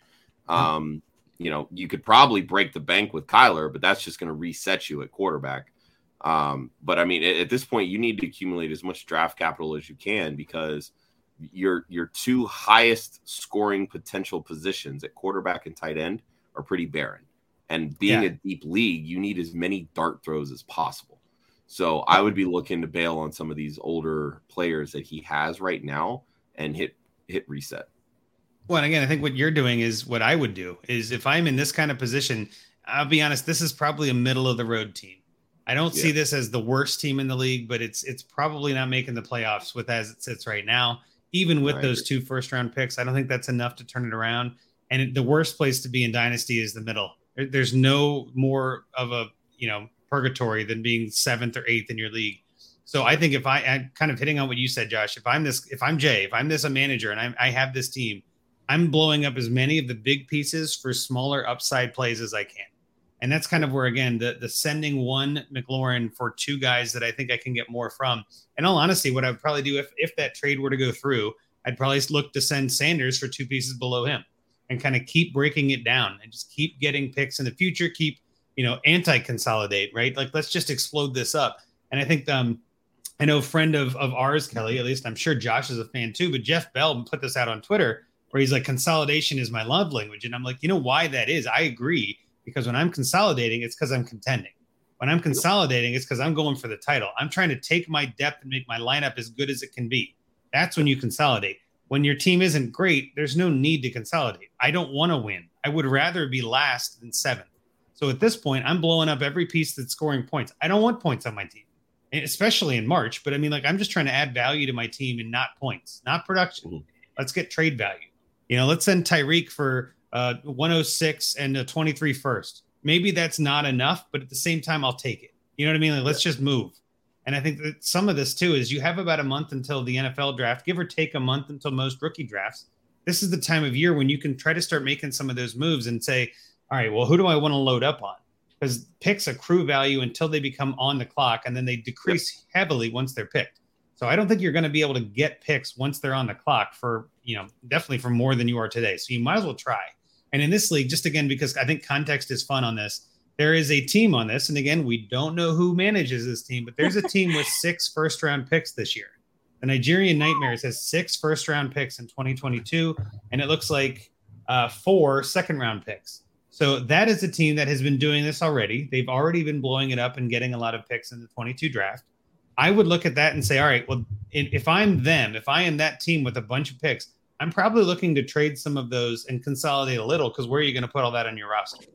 Um, you know, you could probably break the bank with Kyler, but that's just going to reset you at quarterback. Um, but I mean, at, at, this point, you need to accumulate as much draft capital as you can because your your two highest scoring potential positions at quarterback and tight end are pretty barren. And being yeah. a deep league, you need as many dart throws as possible. So I would be looking to bail on some of these older players that he has right now and hit hit reset. Well, again, I think what you're doing is what I would do is if I'm in this kind of position, I'll be honest, this is probably a middle of the road team. I don't yeah. see this as the worst team in the league, but it's it's probably not making the playoffs with as it sits right now. Even with those two first round picks, I don't think that's enough to turn it around. And it, the worst place to be in dynasty is the middle there's no more of a you know purgatory than being seventh or eighth in your league. So I think if I am kind of hitting on what you said, Josh, if I'm this, if I'm Jay, if I'm this a manager and I'm, I have this team, I'm blowing up as many of the big pieces for smaller upside plays as I can. And that's kind of where again the the sending one McLaurin for two guys that I think I can get more from. In all honesty, what I would probably do if if that trade were to go through, I'd probably look to send Sanders for two pieces below him and kind of keep breaking it down and just keep getting picks in the future, keep, you know, anti consolidate, right? Like, let's just explode this up. And I think, um, I know a friend of, of ours, Kelly, at least I'm sure Josh is a fan too, but Jeff Bell put this out on Twitter where he's like, consolidation is my love language. And I'm like, you know why that is? I agree because when I'm consolidating, it's because I'm contending. When I'm consolidating, it's because I'm going for the title. I'm trying to take my depth and make my lineup as good as it can be. That's when you consolidate when your team isn't great, there's no need to consolidate. I don't want to win. I would rather be last than seventh. So at this point, I'm blowing up every piece that's scoring points. I don't want points on my team, especially in March. But I mean, like, I'm just trying to add value to my team and not points, not production. Mm-hmm. Let's get trade value. You know, let's send Tyreek for uh, 106 and a 23 first. Maybe that's not enough, but at the same time, I'll take it. You know what I mean? Like, let's just move. And I think that some of this too is you have about a month until the NFL draft, give or take a month until most rookie drafts. This is the time of year when you can try to start making some of those moves and say, all right, well, who do I want to load up on? Because picks accrue value until they become on the clock and then they decrease yep. heavily once they're picked. So I don't think you're going to be able to get picks once they're on the clock for, you know, definitely for more than you are today. So you might as well try. And in this league, just again, because I think context is fun on this, there is a team on this. And again, we don't know who manages this team, but there's a team with six first round picks this year. The Nigerian Nightmares has six first round picks in 2022, and it looks like uh, four second round picks. So that is a team that has been doing this already. They've already been blowing it up and getting a lot of picks in the 22 draft. I would look at that and say, all right, well, if I'm them, if I am that team with a bunch of picks, I'm probably looking to trade some of those and consolidate a little because where are you going to put all that on your roster?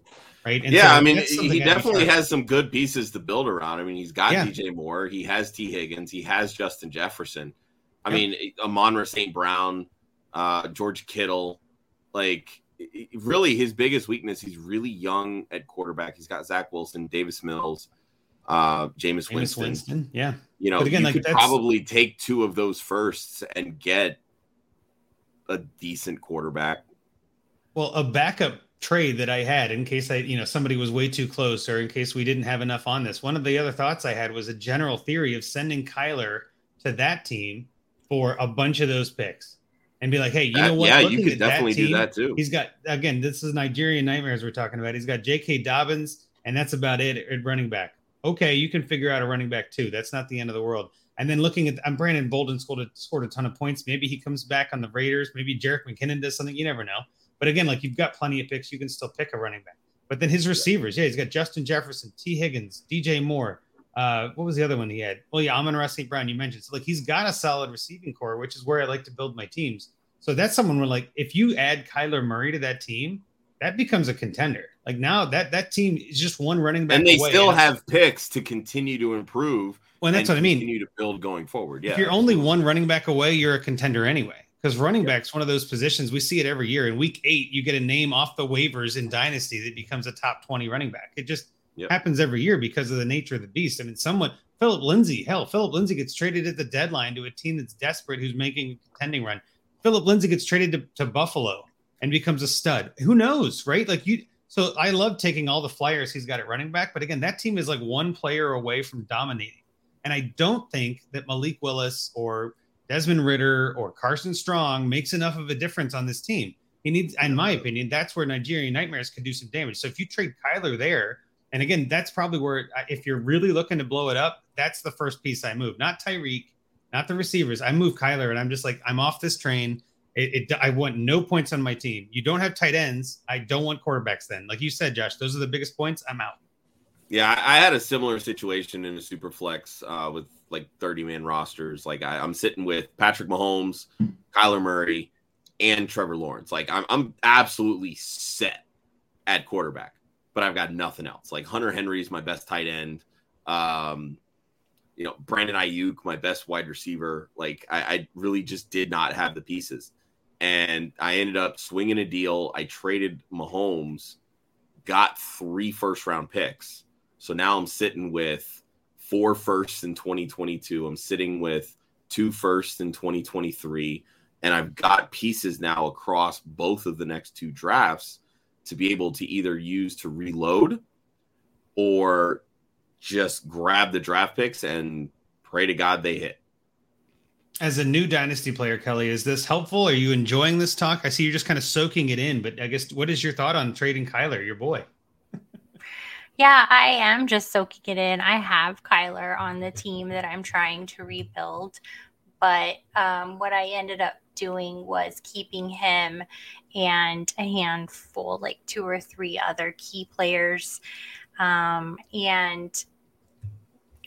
Right. And yeah. So I mean, he definitely has some good pieces to build around. I mean, he's got yeah. DJ Moore, he has Tee Higgins, he has Justin Jefferson. I mean, Amon St. Brown, uh, George Kittle, like really his biggest weakness, he's really young at quarterback. He's got Zach Wilson, Davis Mills, uh, Jameis, Jameis Winston. Winston. Yeah. You know, but again, you like could probably take two of those firsts and get a decent quarterback. Well, a backup trade that I had in case I, you know, somebody was way too close or in case we didn't have enough on this. One of the other thoughts I had was a general theory of sending Kyler to that team for a bunch of those picks and be like, hey, you know what? Yeah, Looking you could definitely team, do that too. He's got again, this is Nigerian nightmares we're talking about. He's got J.K. Dobbins, and that's about it at running back. Okay, you can figure out a running back too. That's not the end of the world. And then looking at, I'm Brandon Bolden scored a, scored a ton of points. Maybe he comes back on the Raiders. Maybe Jerick McKinnon does something. You never know. But again, like you've got plenty of picks, you can still pick a running back. But then his receivers, yeah, he's got Justin Jefferson, Tee Higgins, DJ Moore. Uh, what was the other one he had? Well, yeah, Amon-Ra St. Brown. You mentioned so like he's got a solid receiving core, which is where I like to build my teams. So that's someone where like if you add Kyler Murray to that team, that becomes a contender. Like now that that team is just one running back, and they still have picks to continue to improve well, that's what I mean. Continue to build going forward. Yeah. If you're only one running back away, you're a contender anyway. Because running yeah. back's one of those positions we see it every year. In week eight, you get a name off the waivers in Dynasty that becomes a top 20 running back. It just yep. happens every year because of the nature of the beast. I mean, someone Philip Lindsay, hell, Philip Lindsay gets traded at the deadline to a team that's desperate who's making a contending run. Philip Lindsay gets traded to, to Buffalo and becomes a stud. Who knows, right? Like you so I love taking all the flyers he's got at running back, but again, that team is like one player away from dominating. And I don't think that Malik Willis or Desmond Ridder or Carson Strong makes enough of a difference on this team. He needs, in my opinion, that's where Nigerian Nightmares could do some damage. So if you trade Kyler there, and again, that's probably where, if you're really looking to blow it up, that's the first piece I move. Not Tyreek, not the receivers. I move Kyler, and I'm just like, I'm off this train. It, it, I want no points on my team. You don't have tight ends. I don't want quarterbacks. Then, like you said, Josh, those are the biggest points. I'm out. Yeah, I had a similar situation in a super flex uh, with like 30 man rosters. Like I, am sitting with Patrick Mahomes, Kyler Murray, and Trevor Lawrence. Like I'm, I'm absolutely set at quarterback, but I've got nothing else. Like Hunter Henry is my best tight end. Um, you know, Brandon Aiyuk, my best wide receiver. Like I, I really just did not have the pieces. And I ended up swinging a deal. I traded Mahomes, got three first round picks so now I'm sitting with four firsts in 2022. I'm sitting with two firsts in 2023. And I've got pieces now across both of the next two drafts to be able to either use to reload or just grab the draft picks and pray to God they hit. As a new dynasty player, Kelly, is this helpful? Are you enjoying this talk? I see you're just kind of soaking it in, but I guess what is your thought on trading Kyler, your boy? Yeah, I am just soaking it in. I have Kyler on the team that I'm trying to rebuild. But um, what I ended up doing was keeping him and a handful, like two or three other key players. Um, and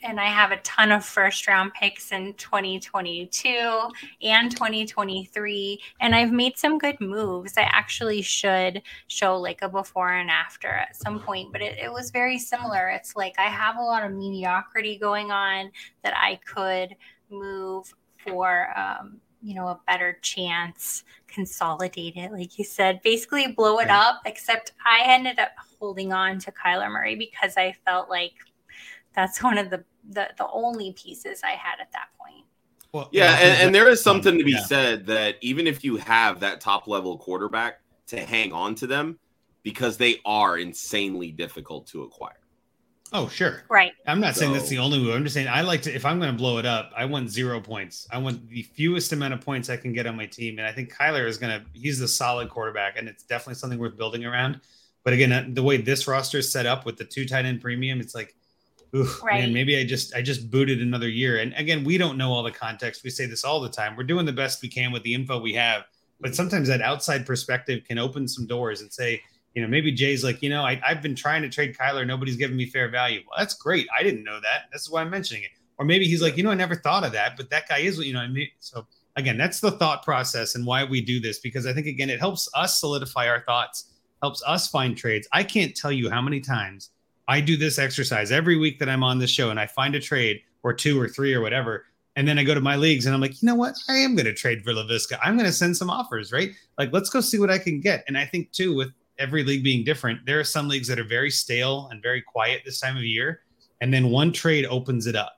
and I have a ton of first round picks in 2022 and 2023. And I've made some good moves. I actually should show like a before and after at some point, but it, it was very similar. It's like I have a lot of mediocrity going on that I could move for um, you know a better chance consolidate it like you said basically blow it up except i ended up holding on to kyler murray because i felt like that's one of the the, the only pieces I had at that point. Well, yeah, and, and there is something to be yeah. said that even if you have that top level quarterback to hang on to them because they are insanely difficult to acquire. Oh, sure. Right. I'm not saying that's the only move. I'm just saying I like to if I'm going to blow it up, I want zero points. I want the fewest amount of points I can get on my team, and I think Kyler is going to. He's a solid quarterback, and it's definitely something worth building around. But again, uh, the way this roster is set up with the two tight end premium, it's like, oof, Right. man, maybe I just I just booted another year. And again, we don't know all the context. We say this all the time. We're doing the best we can with the info we have, but sometimes that outside perspective can open some doors and say, you know, maybe Jay's like, you know, I, I've been trying to trade Kyler. Nobody's giving me fair value. Well, that's great. I didn't know that. That's why I'm mentioning it. Or maybe he's like, you know, I never thought of that, but that guy is what, you know, I mean. So again, that's the thought process and why we do this, because I think, again, it helps us solidify our thoughts, helps us find trades. I can't tell you how many times I do this exercise every week that I'm on the show and I find a trade or two or three or whatever. And then I go to my leagues and I'm like, you know what? I am going to trade for Laviska. I'm going to send some offers, right? Like, let's go see what I can get. And I think, too, with every league being different, there are some leagues that are very stale and very quiet this time of year. And then one trade opens it up,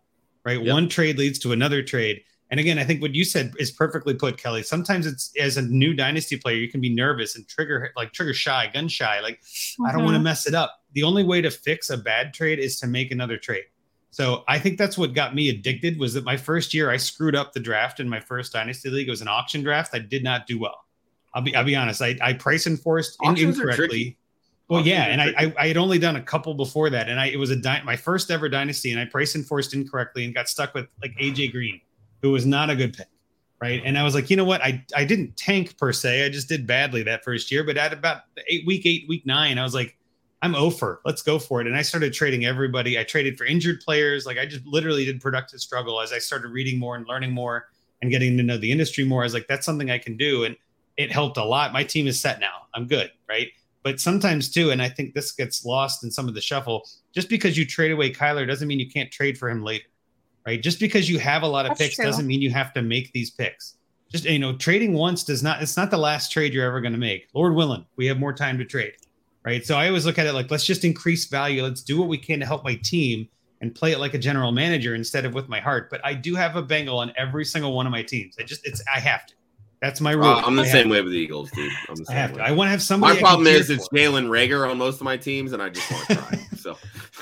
right? Yep. One trade leads to another trade. And again, I think what you said is perfectly put, Kelly. Sometimes it's as a new dynasty player, you can be nervous and trigger like trigger shy, gun shy. Like, I don't want to uh-huh. mess it up. The only way to fix a bad trade is to make another trade. So I think that's what got me addicted was that my first year I screwed up the draft in my first dynasty league. It was an auction draft. I did not do well. I'll be I'll be honest. I, I price enforced Auctions incorrectly. Well, Auctions yeah, and I. I I had only done a couple before that, and I it was a dy- my first ever dynasty, and I price enforced incorrectly and got stuck with like AJ Green, who was not a good pick, right? And I was like, you know what? I I didn't tank per se. I just did badly that first year, but at about eight week eight week nine, I was like, I'm over. Let's go for it. And I started trading everybody. I traded for injured players. Like I just literally did productive struggle as I started reading more and learning more and getting to know the industry more. I was like, that's something I can do. And it helped a lot. My team is set now. I'm good. Right. But sometimes too, and I think this gets lost in some of the shuffle, just because you trade away Kyler doesn't mean you can't trade for him later. Right. Just because you have a lot of That's picks true. doesn't mean you have to make these picks. Just you know, trading once does not it's not the last trade you're ever going to make. Lord willing, we have more time to trade right? So I always look at it like let's just increase value. Let's do what we can to help my team and play it like a general manager instead of with my heart. But I do have a Bengal on every single one of my teams. I just it's I have to. That's my rule. Uh, I'm the I same way with the Eagles, dude. I'm the to. I same have to. I want to have somebody. My I problem is it's Jalen Reagor on most of my teams, and I just want to try. so,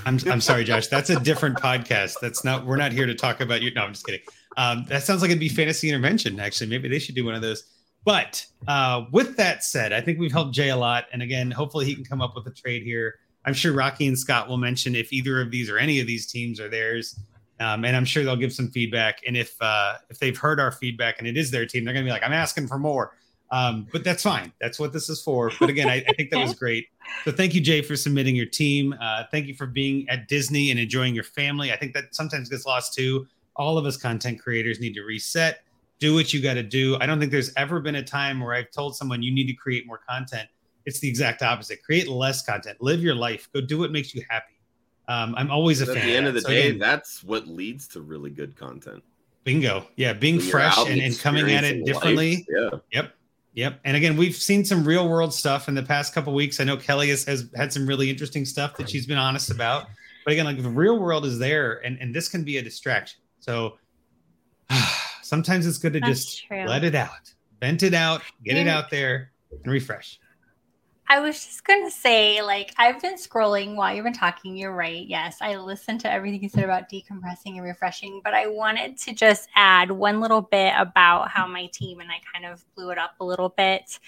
I'm, I'm sorry, Josh. That's a different podcast. That's not. We're not here to talk about you. No, I'm just kidding. Um, that sounds like it'd be fantasy intervention. Actually, maybe they should do one of those. But uh, with that said, I think we've helped Jay a lot. And again, hopefully he can come up with a trade here. I'm sure Rocky and Scott will mention if either of these or any of these teams are theirs. Um, and I'm sure they'll give some feedback. And if uh, if they've heard our feedback and it is their team, they're going to be like, "I'm asking for more." Um, but that's fine. That's what this is for. But again, I, I think that was great. So thank you, Jay, for submitting your team. Uh, thank you for being at Disney and enjoying your family. I think that sometimes gets lost too. All of us content creators need to reset, do what you got to do. I don't think there's ever been a time where I've told someone you need to create more content. It's the exact opposite. Create less content. Live your life. Go do what makes you happy. Um, I'm always a fan. at the end of the. So day, again, that's what leads to really good content. bingo. Yeah, being When fresh and, and coming at it differently. life, Yeah. Yep. Yep. And again, we've seen some real world stuff in the past couple weeks. I know Kelly has, has had some really interesting stuff that she's been honest about. But again, like the real world is there and, and this can be a distraction. So sometimes it's good to That's just true. let it out, vent it out, get it out there and refresh. I was just gonna say, like, I've been scrolling while you've been talking. You're right. Yes, I listened to everything you said about decompressing and refreshing, but I wanted to just add one little bit about how my team and I kind of blew it up a little bit.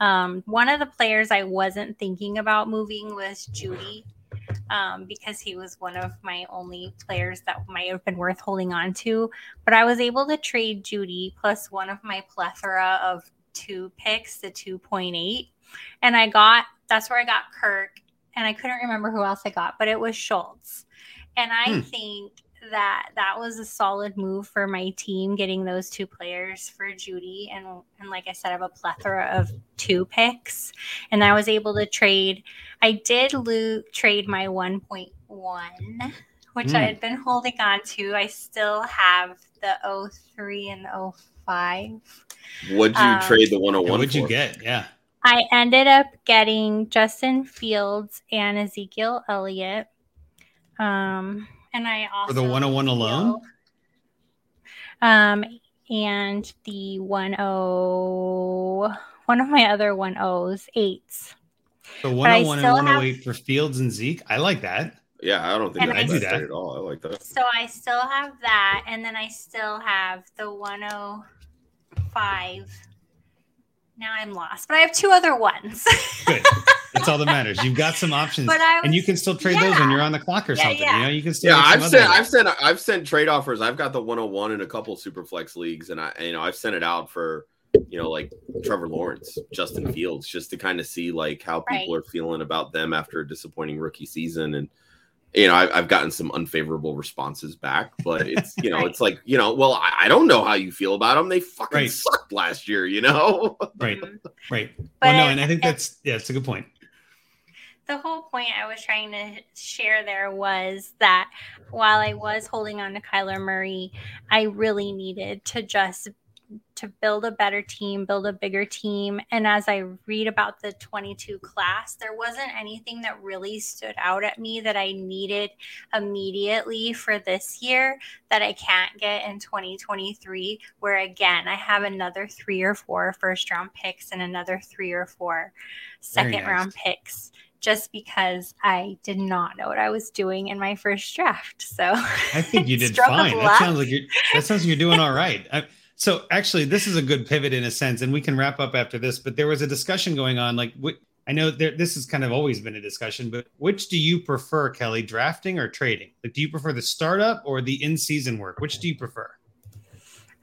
Um, one of the players I wasn't thinking about moving was Jeudy. Um, because he was one of my only players that might have been worth holding on to. But I was able to trade Jeudy plus one of my plethora of two picks, the 2.8 and I got that's where I got Kirk, and I couldn't remember who else I got, but it was Schultz, and I Hmm. think that that was a solid move for my team getting those two players for Jeudy and and like I said I have a plethora of two picks and I was able to trade I did lo- trade my 1.1 which Hmm. I had been holding on to I still have the 03 and 05 Would you Um, trade the And 101 what'd you get? Yeah. I ended up getting Justin Fields and Ezekiel Elliott. Um, and I also For the 101 alone? Um, and the 10 one of my other 10s, eights. So I 101 and still have- 108 for Fields and Zeke. I like that. Yeah, I don't think I that's do that. at all. I like that. So I still have that, and then I still have the 105. Now I'm lost, but I have two other ones. Good. That's all that matters. You've got some options, But I and you can still trade those when you're on the clock or Yeah, something. yeah. You know, you can still. Yeah, make I've sent I've sent I've sent trade offers. I've got the 101 in a couple super flex leagues, and I you know I've sent it out for you know like Trevor Lawrence, Justin Fields, just to kind of see like how people Right. are feeling about them after a disappointing rookie season, and you know I, I've gotten some unfavorable responses back, but it's you know Right. it's like you know well I, I don't know how you feel about them. They fucking Right. sucked last year, you know. right, Mhm. right. But well, no, and I think that's yeah, it's a good point. The whole point I was trying to share there was that while I was holding on to Kyler Murray, I really needed to just to build a better team, build a bigger team. And as I read about the 22 class, there wasn't anything that really stood out at me that I needed immediately for this year that I can't get in 2023, where again, I have another three or four first round picks and another three or four second nice. round picks just because I did not know what I was doing in my first draft. So I think you did fine. That sounds like you're that sounds like you're doing all right. I, so actually, this is a good pivot in a sense, and we can wrap up after this. But there was a discussion going on. Like, wh- I know there, this has kind of always been a discussion, but which do you prefer, Kelly, drafting or trading? Like, do you prefer the startup or the in-season work? Which do you prefer?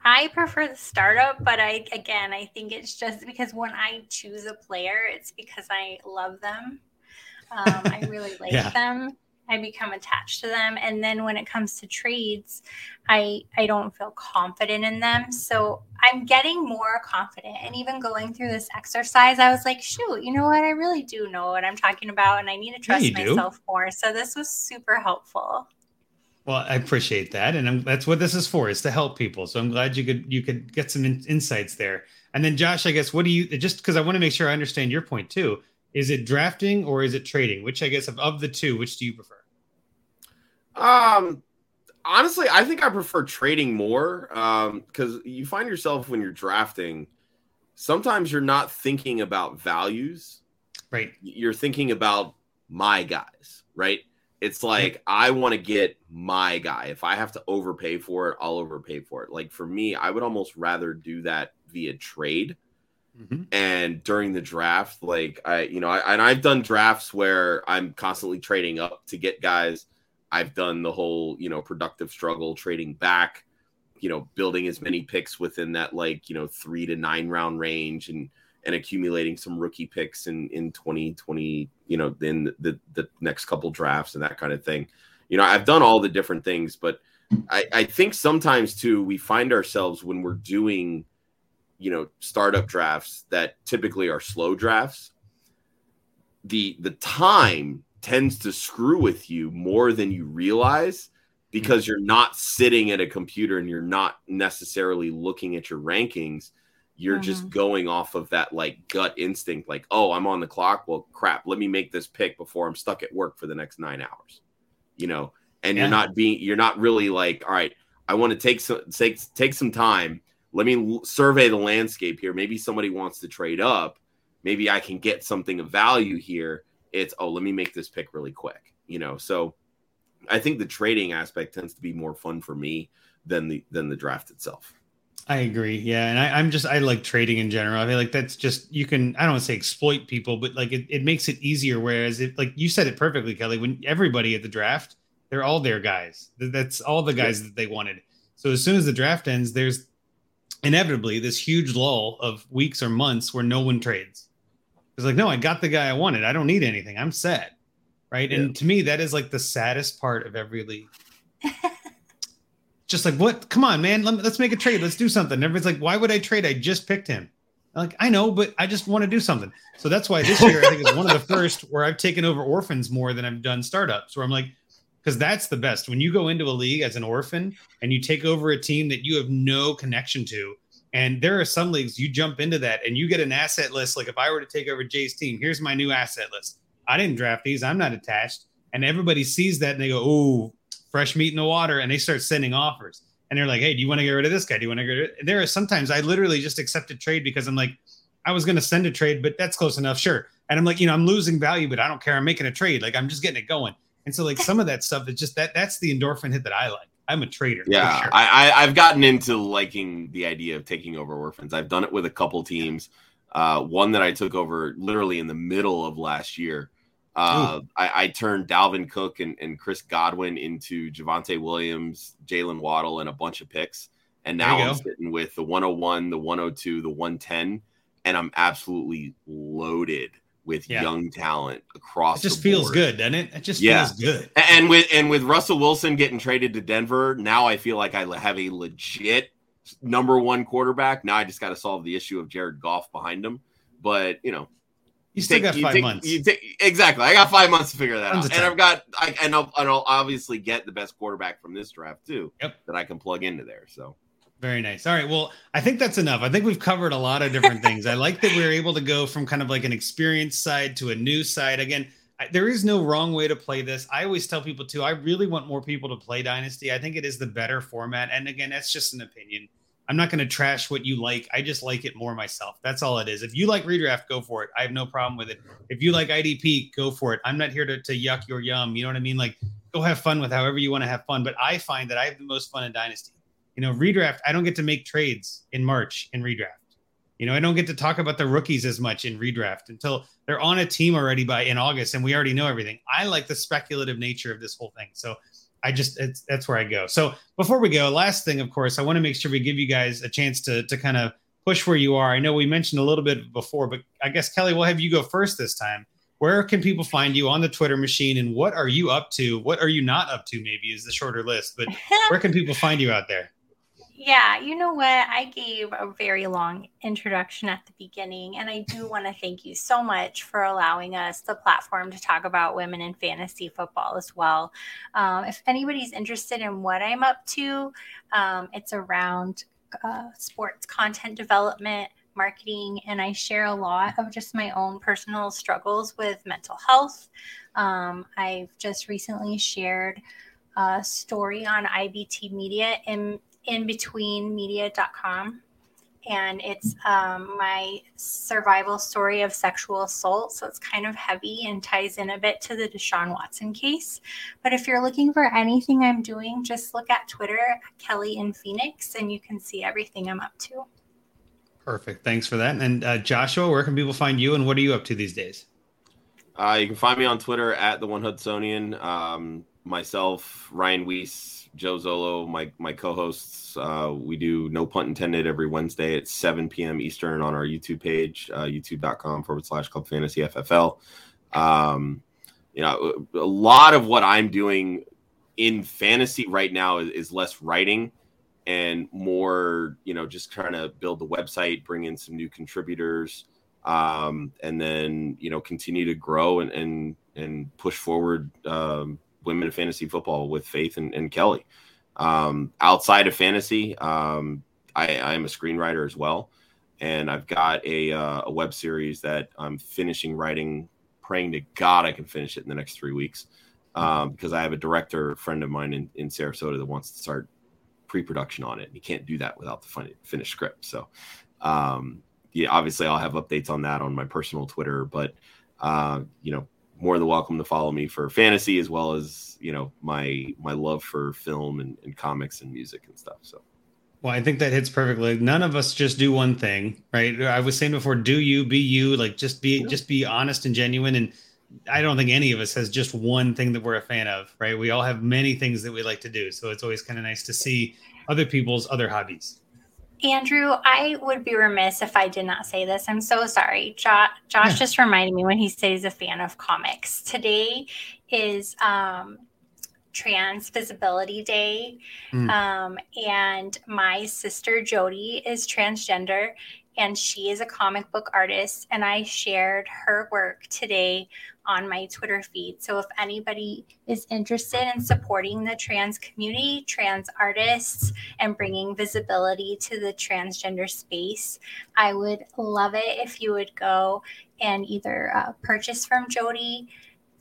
I prefer the startup, but I again I think it's just because when I choose a player, it's because I love them. Um, I really like Yeah. them. I become attached to them, and then when it comes to trades, I I don't feel confident in them. So I'm getting more confident, and even going through this exercise, I was like, shoot, you know what? I really do know what I'm talking about, and I need to trust do. myself more. So this was super helpful. Well, I appreciate that, and I'm, that's what this is for, is to help people. So I'm glad you could you could get some in, insights there. And then, Josh, I guess what do you just because I want to make sure I understand your point too. Is it drafting or is it trading? Which I guess of, of the two, which do you prefer? Um, honestly, I think I prefer trading more because you find yourself when you're drafting, sometimes you're not thinking about values. Right. You're thinking about my guys, right? It's like I want to get my guy. If I have to overpay for it, I'll overpay for it. Like for me, I would almost rather do that via trade Mhm. and during the draft like i you know I, and i've done drafts where i'm constantly trading up to get guys i've done the whole you know productive struggle trading back you know building as many picks within that like you know three to nine round range and and accumulating some rookie picks in in 2020 you know then the the next couple drafts and that kind of thing you know i've done all the different things but i i think sometimes too we find ourselves when we're doing you know startup drafts that typically are slow drafts the the time tends to screw with you more than you realize because hmm. you're not sitting at a computer and you're not necessarily looking at your rankings. You're just uh-huh. going off of that like gut instinct like oh i'm on the clock. Well crap. Let me make this pick before i'm stuck at work for the next nine hours. You know? And Yeah. you're not being you're not really like all right i want to take some take, take some time let me survey the landscape here maybe somebody wants to trade up maybe i can get something of value here it's oh let me make this pick really quick you know so i think the trading aspect tends to be more fun for me than the than the draft itself I agree. Yeah. And I, I'm just, I like trading in general. I feel like that's just, you can, I don't want to say exploit people, but like it, it makes it easier. Whereas it, like you said it perfectly, Kelly, when everybody at the draft, they're all their guys. That's all the guys that they wanted. So as soon as the draft ends, there's inevitably this huge lull of weeks or months where no one trades. It's like, no, I got the guy I wanted. I don't need anything. I'm set. Right. And to me, that is like the saddest part of every league. just like what come on man Let, us make a trade let's do something everybody's like why would i trade i just picked him I'm like i know but i just want to do something so that's why this year i think is one of the first where i've taken over orphans more than i've done startups where i'm like because that's the best. When you go into a league as an orphan and you take over a team that you have no connection to and there are some leagues you jump into that and you get an asset list like if i were to take over jay's team here's my new asset list. I didn't draft these i'm not attached. And everybody sees that and they go oh fresh meat in the water and they start sending offers. And they're like hey do you want to get rid of this guy? Do you want to get rid there are sometimes i literally just accept a trade because i'm like i was going to send a trade but that's close enough sure. And i'm like you know i'm losing value but i don't care. I'm making a trade. Like i'm just getting it going And so like some of that stuff is just that that's the endorphin hit that I like. I'm a trader. Yeah, sure. I, I I've gotten into liking the idea of taking over orphans. I've done it with a couple teams. Uh, one that I took over literally in the middle of last year. Uh, I, I, turned Dalvin Cook and, and Chris Godwin into Javonte Williams, Jaylen Waddle, and a bunch of picks. And now I'm go. sitting with the 101, the 102, the 110, and I'm absolutely loaded with yeah. young talent across. It just feels good, doesn't it? It just yeah. feels good. And with and with Russell Wilson getting traded to Denver, now I feel like I have a legit number one quarterback. Now I just got to solve the issue of Jared Goff behind him. But you know, you still take, got five take, months. Take, exactly. I got five months to figure that Tons out, and I've got I and I'll, and I'll obviously get the best quarterback from this draft too. Yep. That I can plug into there. So very nice. All right. Well, I think that's enough. I think we've covered a lot of different things. I like that we are able to go from kind of like an experience side to a new side. Again, I, there is no wrong way to play this. I always tell people too, I really want more people to play Dynasty. I think it is the better format. And again, that's just an opinion. I'm not going to trash what you like. I just like it more myself. That's all it is. If you like redraft, go for it. I have no problem with it. If you like IDP, go for it. I'm not here to, to yuck your yum. You know what I mean? Like, go have fun with however you want to have fun. But I find that I have the most fun in Dynasty you know, redraft, I don't get to make trades in March in redraft. You know, I don't get to talk about the rookies as much in redraft until they're on a team already by in August and we already know everything. I like the speculative nature of this whole thing. So I just it's that's where I go. So before we go, last thing, of course, I want to make sure we give you guys a chance to to kind of push where you are. I know we mentioned a little bit before, but I guess Kelly, we'll have you go first this time. Where can people find you on the Twitter machine and what are you up to? What are you not up to? Maybe is the shorter list, but where can people find you out there? Yeah, you know what? I gave a very long introduction at the beginning, and I do want to thank you so much for allowing us the platform to talk about women in fantasy football as well. Um, if anybody's interested in what I'm up to, um, it's around uh, sports content development, marketing, and I share a lot of just my own personal struggles with mental health. Um, I've just recently shared a story on IBT Media in inbetweenmedia.com and it's um, my survival story of sexual assault. So it's kind of heavy and ties in a bit to the Deshaun Watson case. But if you're looking for anything I'm doing, just look at Twitter, Kelly in Phoenix, and you can see everything I'm up to. Perfect. Thanks for that. And uh, Joshua, where can people find you and what are you up to these days? Uh, you can find me on Twitter at the One Hudsonian. Um, myself, Ryan Weiss, Joe Zolo, my my co-hosts. Uh, we do no punt intended every Wednesday at 7 p.m. Eastern on our YouTube page, uh, youtube.com forward slash Club Fantasy FFL. Um, you know, a lot of what I'm doing in fantasy right now is, is less writing and more, you know, just trying to build the website, bring in some new contributors, um, and then you know continue to grow and and and push forward um, women in fantasy football with Faith and, and Kelly. Um, outside of fantasy, um, I, I, am a screenwriter as well, and I've got a, uh, a web series that I'm finishing writing. Praying to God I can finish it in the next three weeks, um, because I have a director friend of mine in, in Sarasota that wants to start pre-production on it. And he can't do that without the fin- finished script. So, um, yeah, obviously I'll have updates on that on my personal Twitter, but uh, you know, more than welcome to follow me for fantasy as well as you know my my love for film and, and comics and music and stuff so. Well i think that hits perfectly. None of us just do one thing right? I was saying before do you be you like just be yeah. just be honest and genuine and i don't think any of us has just one thing that we're a fan of right? We all have many things that we like to do so it's always kind of nice to see other people's other hobbies Andrew, I would be remiss if I did not say this. I'm so sorry. Jo- Josh yeah. just reminded me when he said he's a fan of comics. Today is um, Trans Visibility Day. Mm. Um, and my sister Jody is transgender and she is a comic book artist. And I shared her work today on my Twitter feed. So if anybody is interested in supporting the trans community, trans artists, and bringing visibility to the transgender space, I would love it if you would go and either uh, purchase from Jody,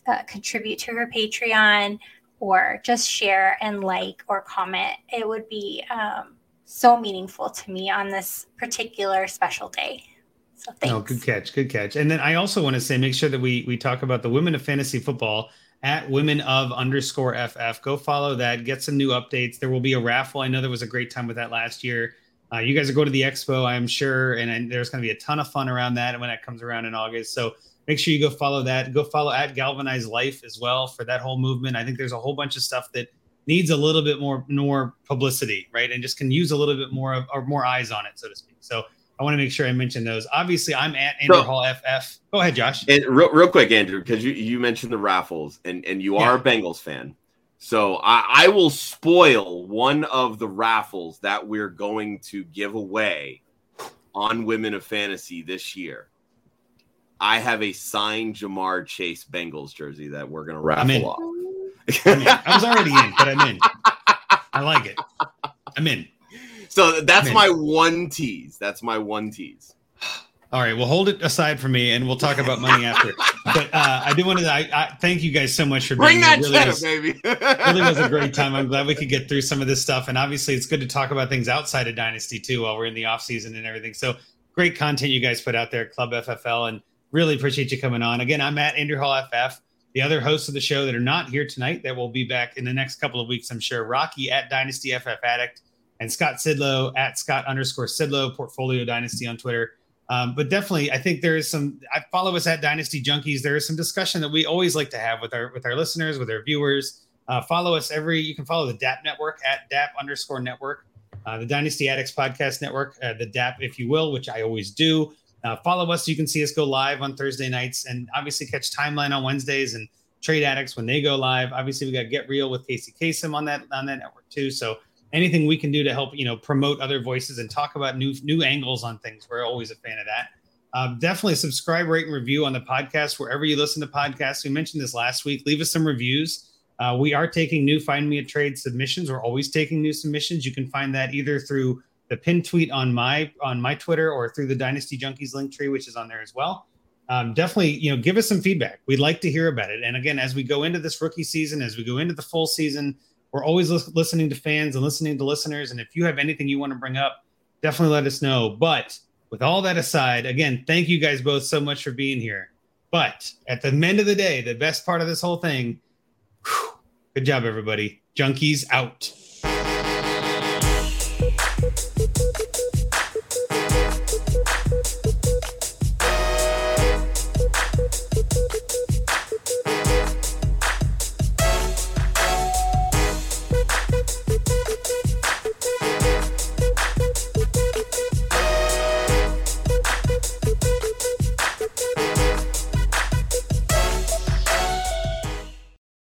uh, contribute to her Patreon, or just share and like or comment. It would be um, so meaningful to me on this particular special day. So thanks. Oh, good catch, good catch. And then I also want to say, make sure that we we talk about the women of fantasy football at women of underscore ff. Go follow that. Get some new updates. There will be a raffle. I know there was a great time with that last year. Uh, you guys are going to the expo, I'm sure, and, and there's going to be a ton of fun around that when that comes around in August. So make sure you go follow that. Go follow at Galvanize Life as well for that whole movement. I think there's a whole bunch of stuff that needs a little bit more more publicity, right? And just can use a little bit more of or more eyes on it, so to speak. So I want to make sure I mention those. Obviously, I'm at Andrew so, Hall FF. Go ahead, Josh. And real, real quick, Andrew, because you, you mentioned the raffles and, and you are yeah. a Bengals fan. So I, I will spoil one of the raffles that we're going to give away on Women of Fantasy this year. I have a signed Ja'Marr Chase Bengals jersey that we're going to raffle off. i was already in, but I'm in. I like it. I'm in. So that's my one tease. That's my one tease. All right, we'll hold it aside for me, and we'll talk about money after. But uh, I do want to. I, I, thank you guys so much for bring that really cheddar, was, baby. really was a great time. I'm glad we could get through some of this stuff, and obviously, it's good to talk about things outside of Dynasty too, while we're in the off season and everything. So great content you guys put out there, Club FFL, and really appreciate you coming on. Again, I'm at Andrew Hall FF. The other hosts of the show that are not here tonight that will be back in the next couple of weeks, I'm sure. Rocky at Dynasty FF Addict and Scott Sidlow at Scott underscore Sidlow Portfolio Dynasty on Twitter. Um, but definitely, I think there is some. I follow us at Dynasty Junkies. There is some discussion that we always like to have with our with our listeners, with our viewers. Uh, follow us every. You can follow the DAP Network at DAP underscore Network, uh, the Dynasty Addicts Podcast Network, uh, the DAP, if you will, which I always do. Uh, follow us. You can see us go live on Thursday nights, and obviously catch Timeline on Wednesdays and Trade Addicts when they go live. Obviously, we got Get Real with Casey Kasem on that on that network too. So anything we can do to help you know promote other voices and talk about new new angles on things. We're always a fan of that. Um, definitely subscribe rate and review on the podcast wherever you listen to podcasts. We mentioned this last week. Leave us some reviews. Uh, we are taking new find me a trade submissions. We're always taking new submissions. You can find that either through the pin tweet on my on my twitter or through the dynasty junkies link tree which is on there as well. Um, definitely you know give us some feedback. We'd like to hear about it. And again as we go into this rookie season as we go into the full season we're always listening to fans and listening to listeners. And if you have anything you want to bring up, definitely let us know. But with all that aside, again, thank you guys both so much for being here. But at the end of the day, the best part of this whole thing, whew, good job, everybody. Junkies out.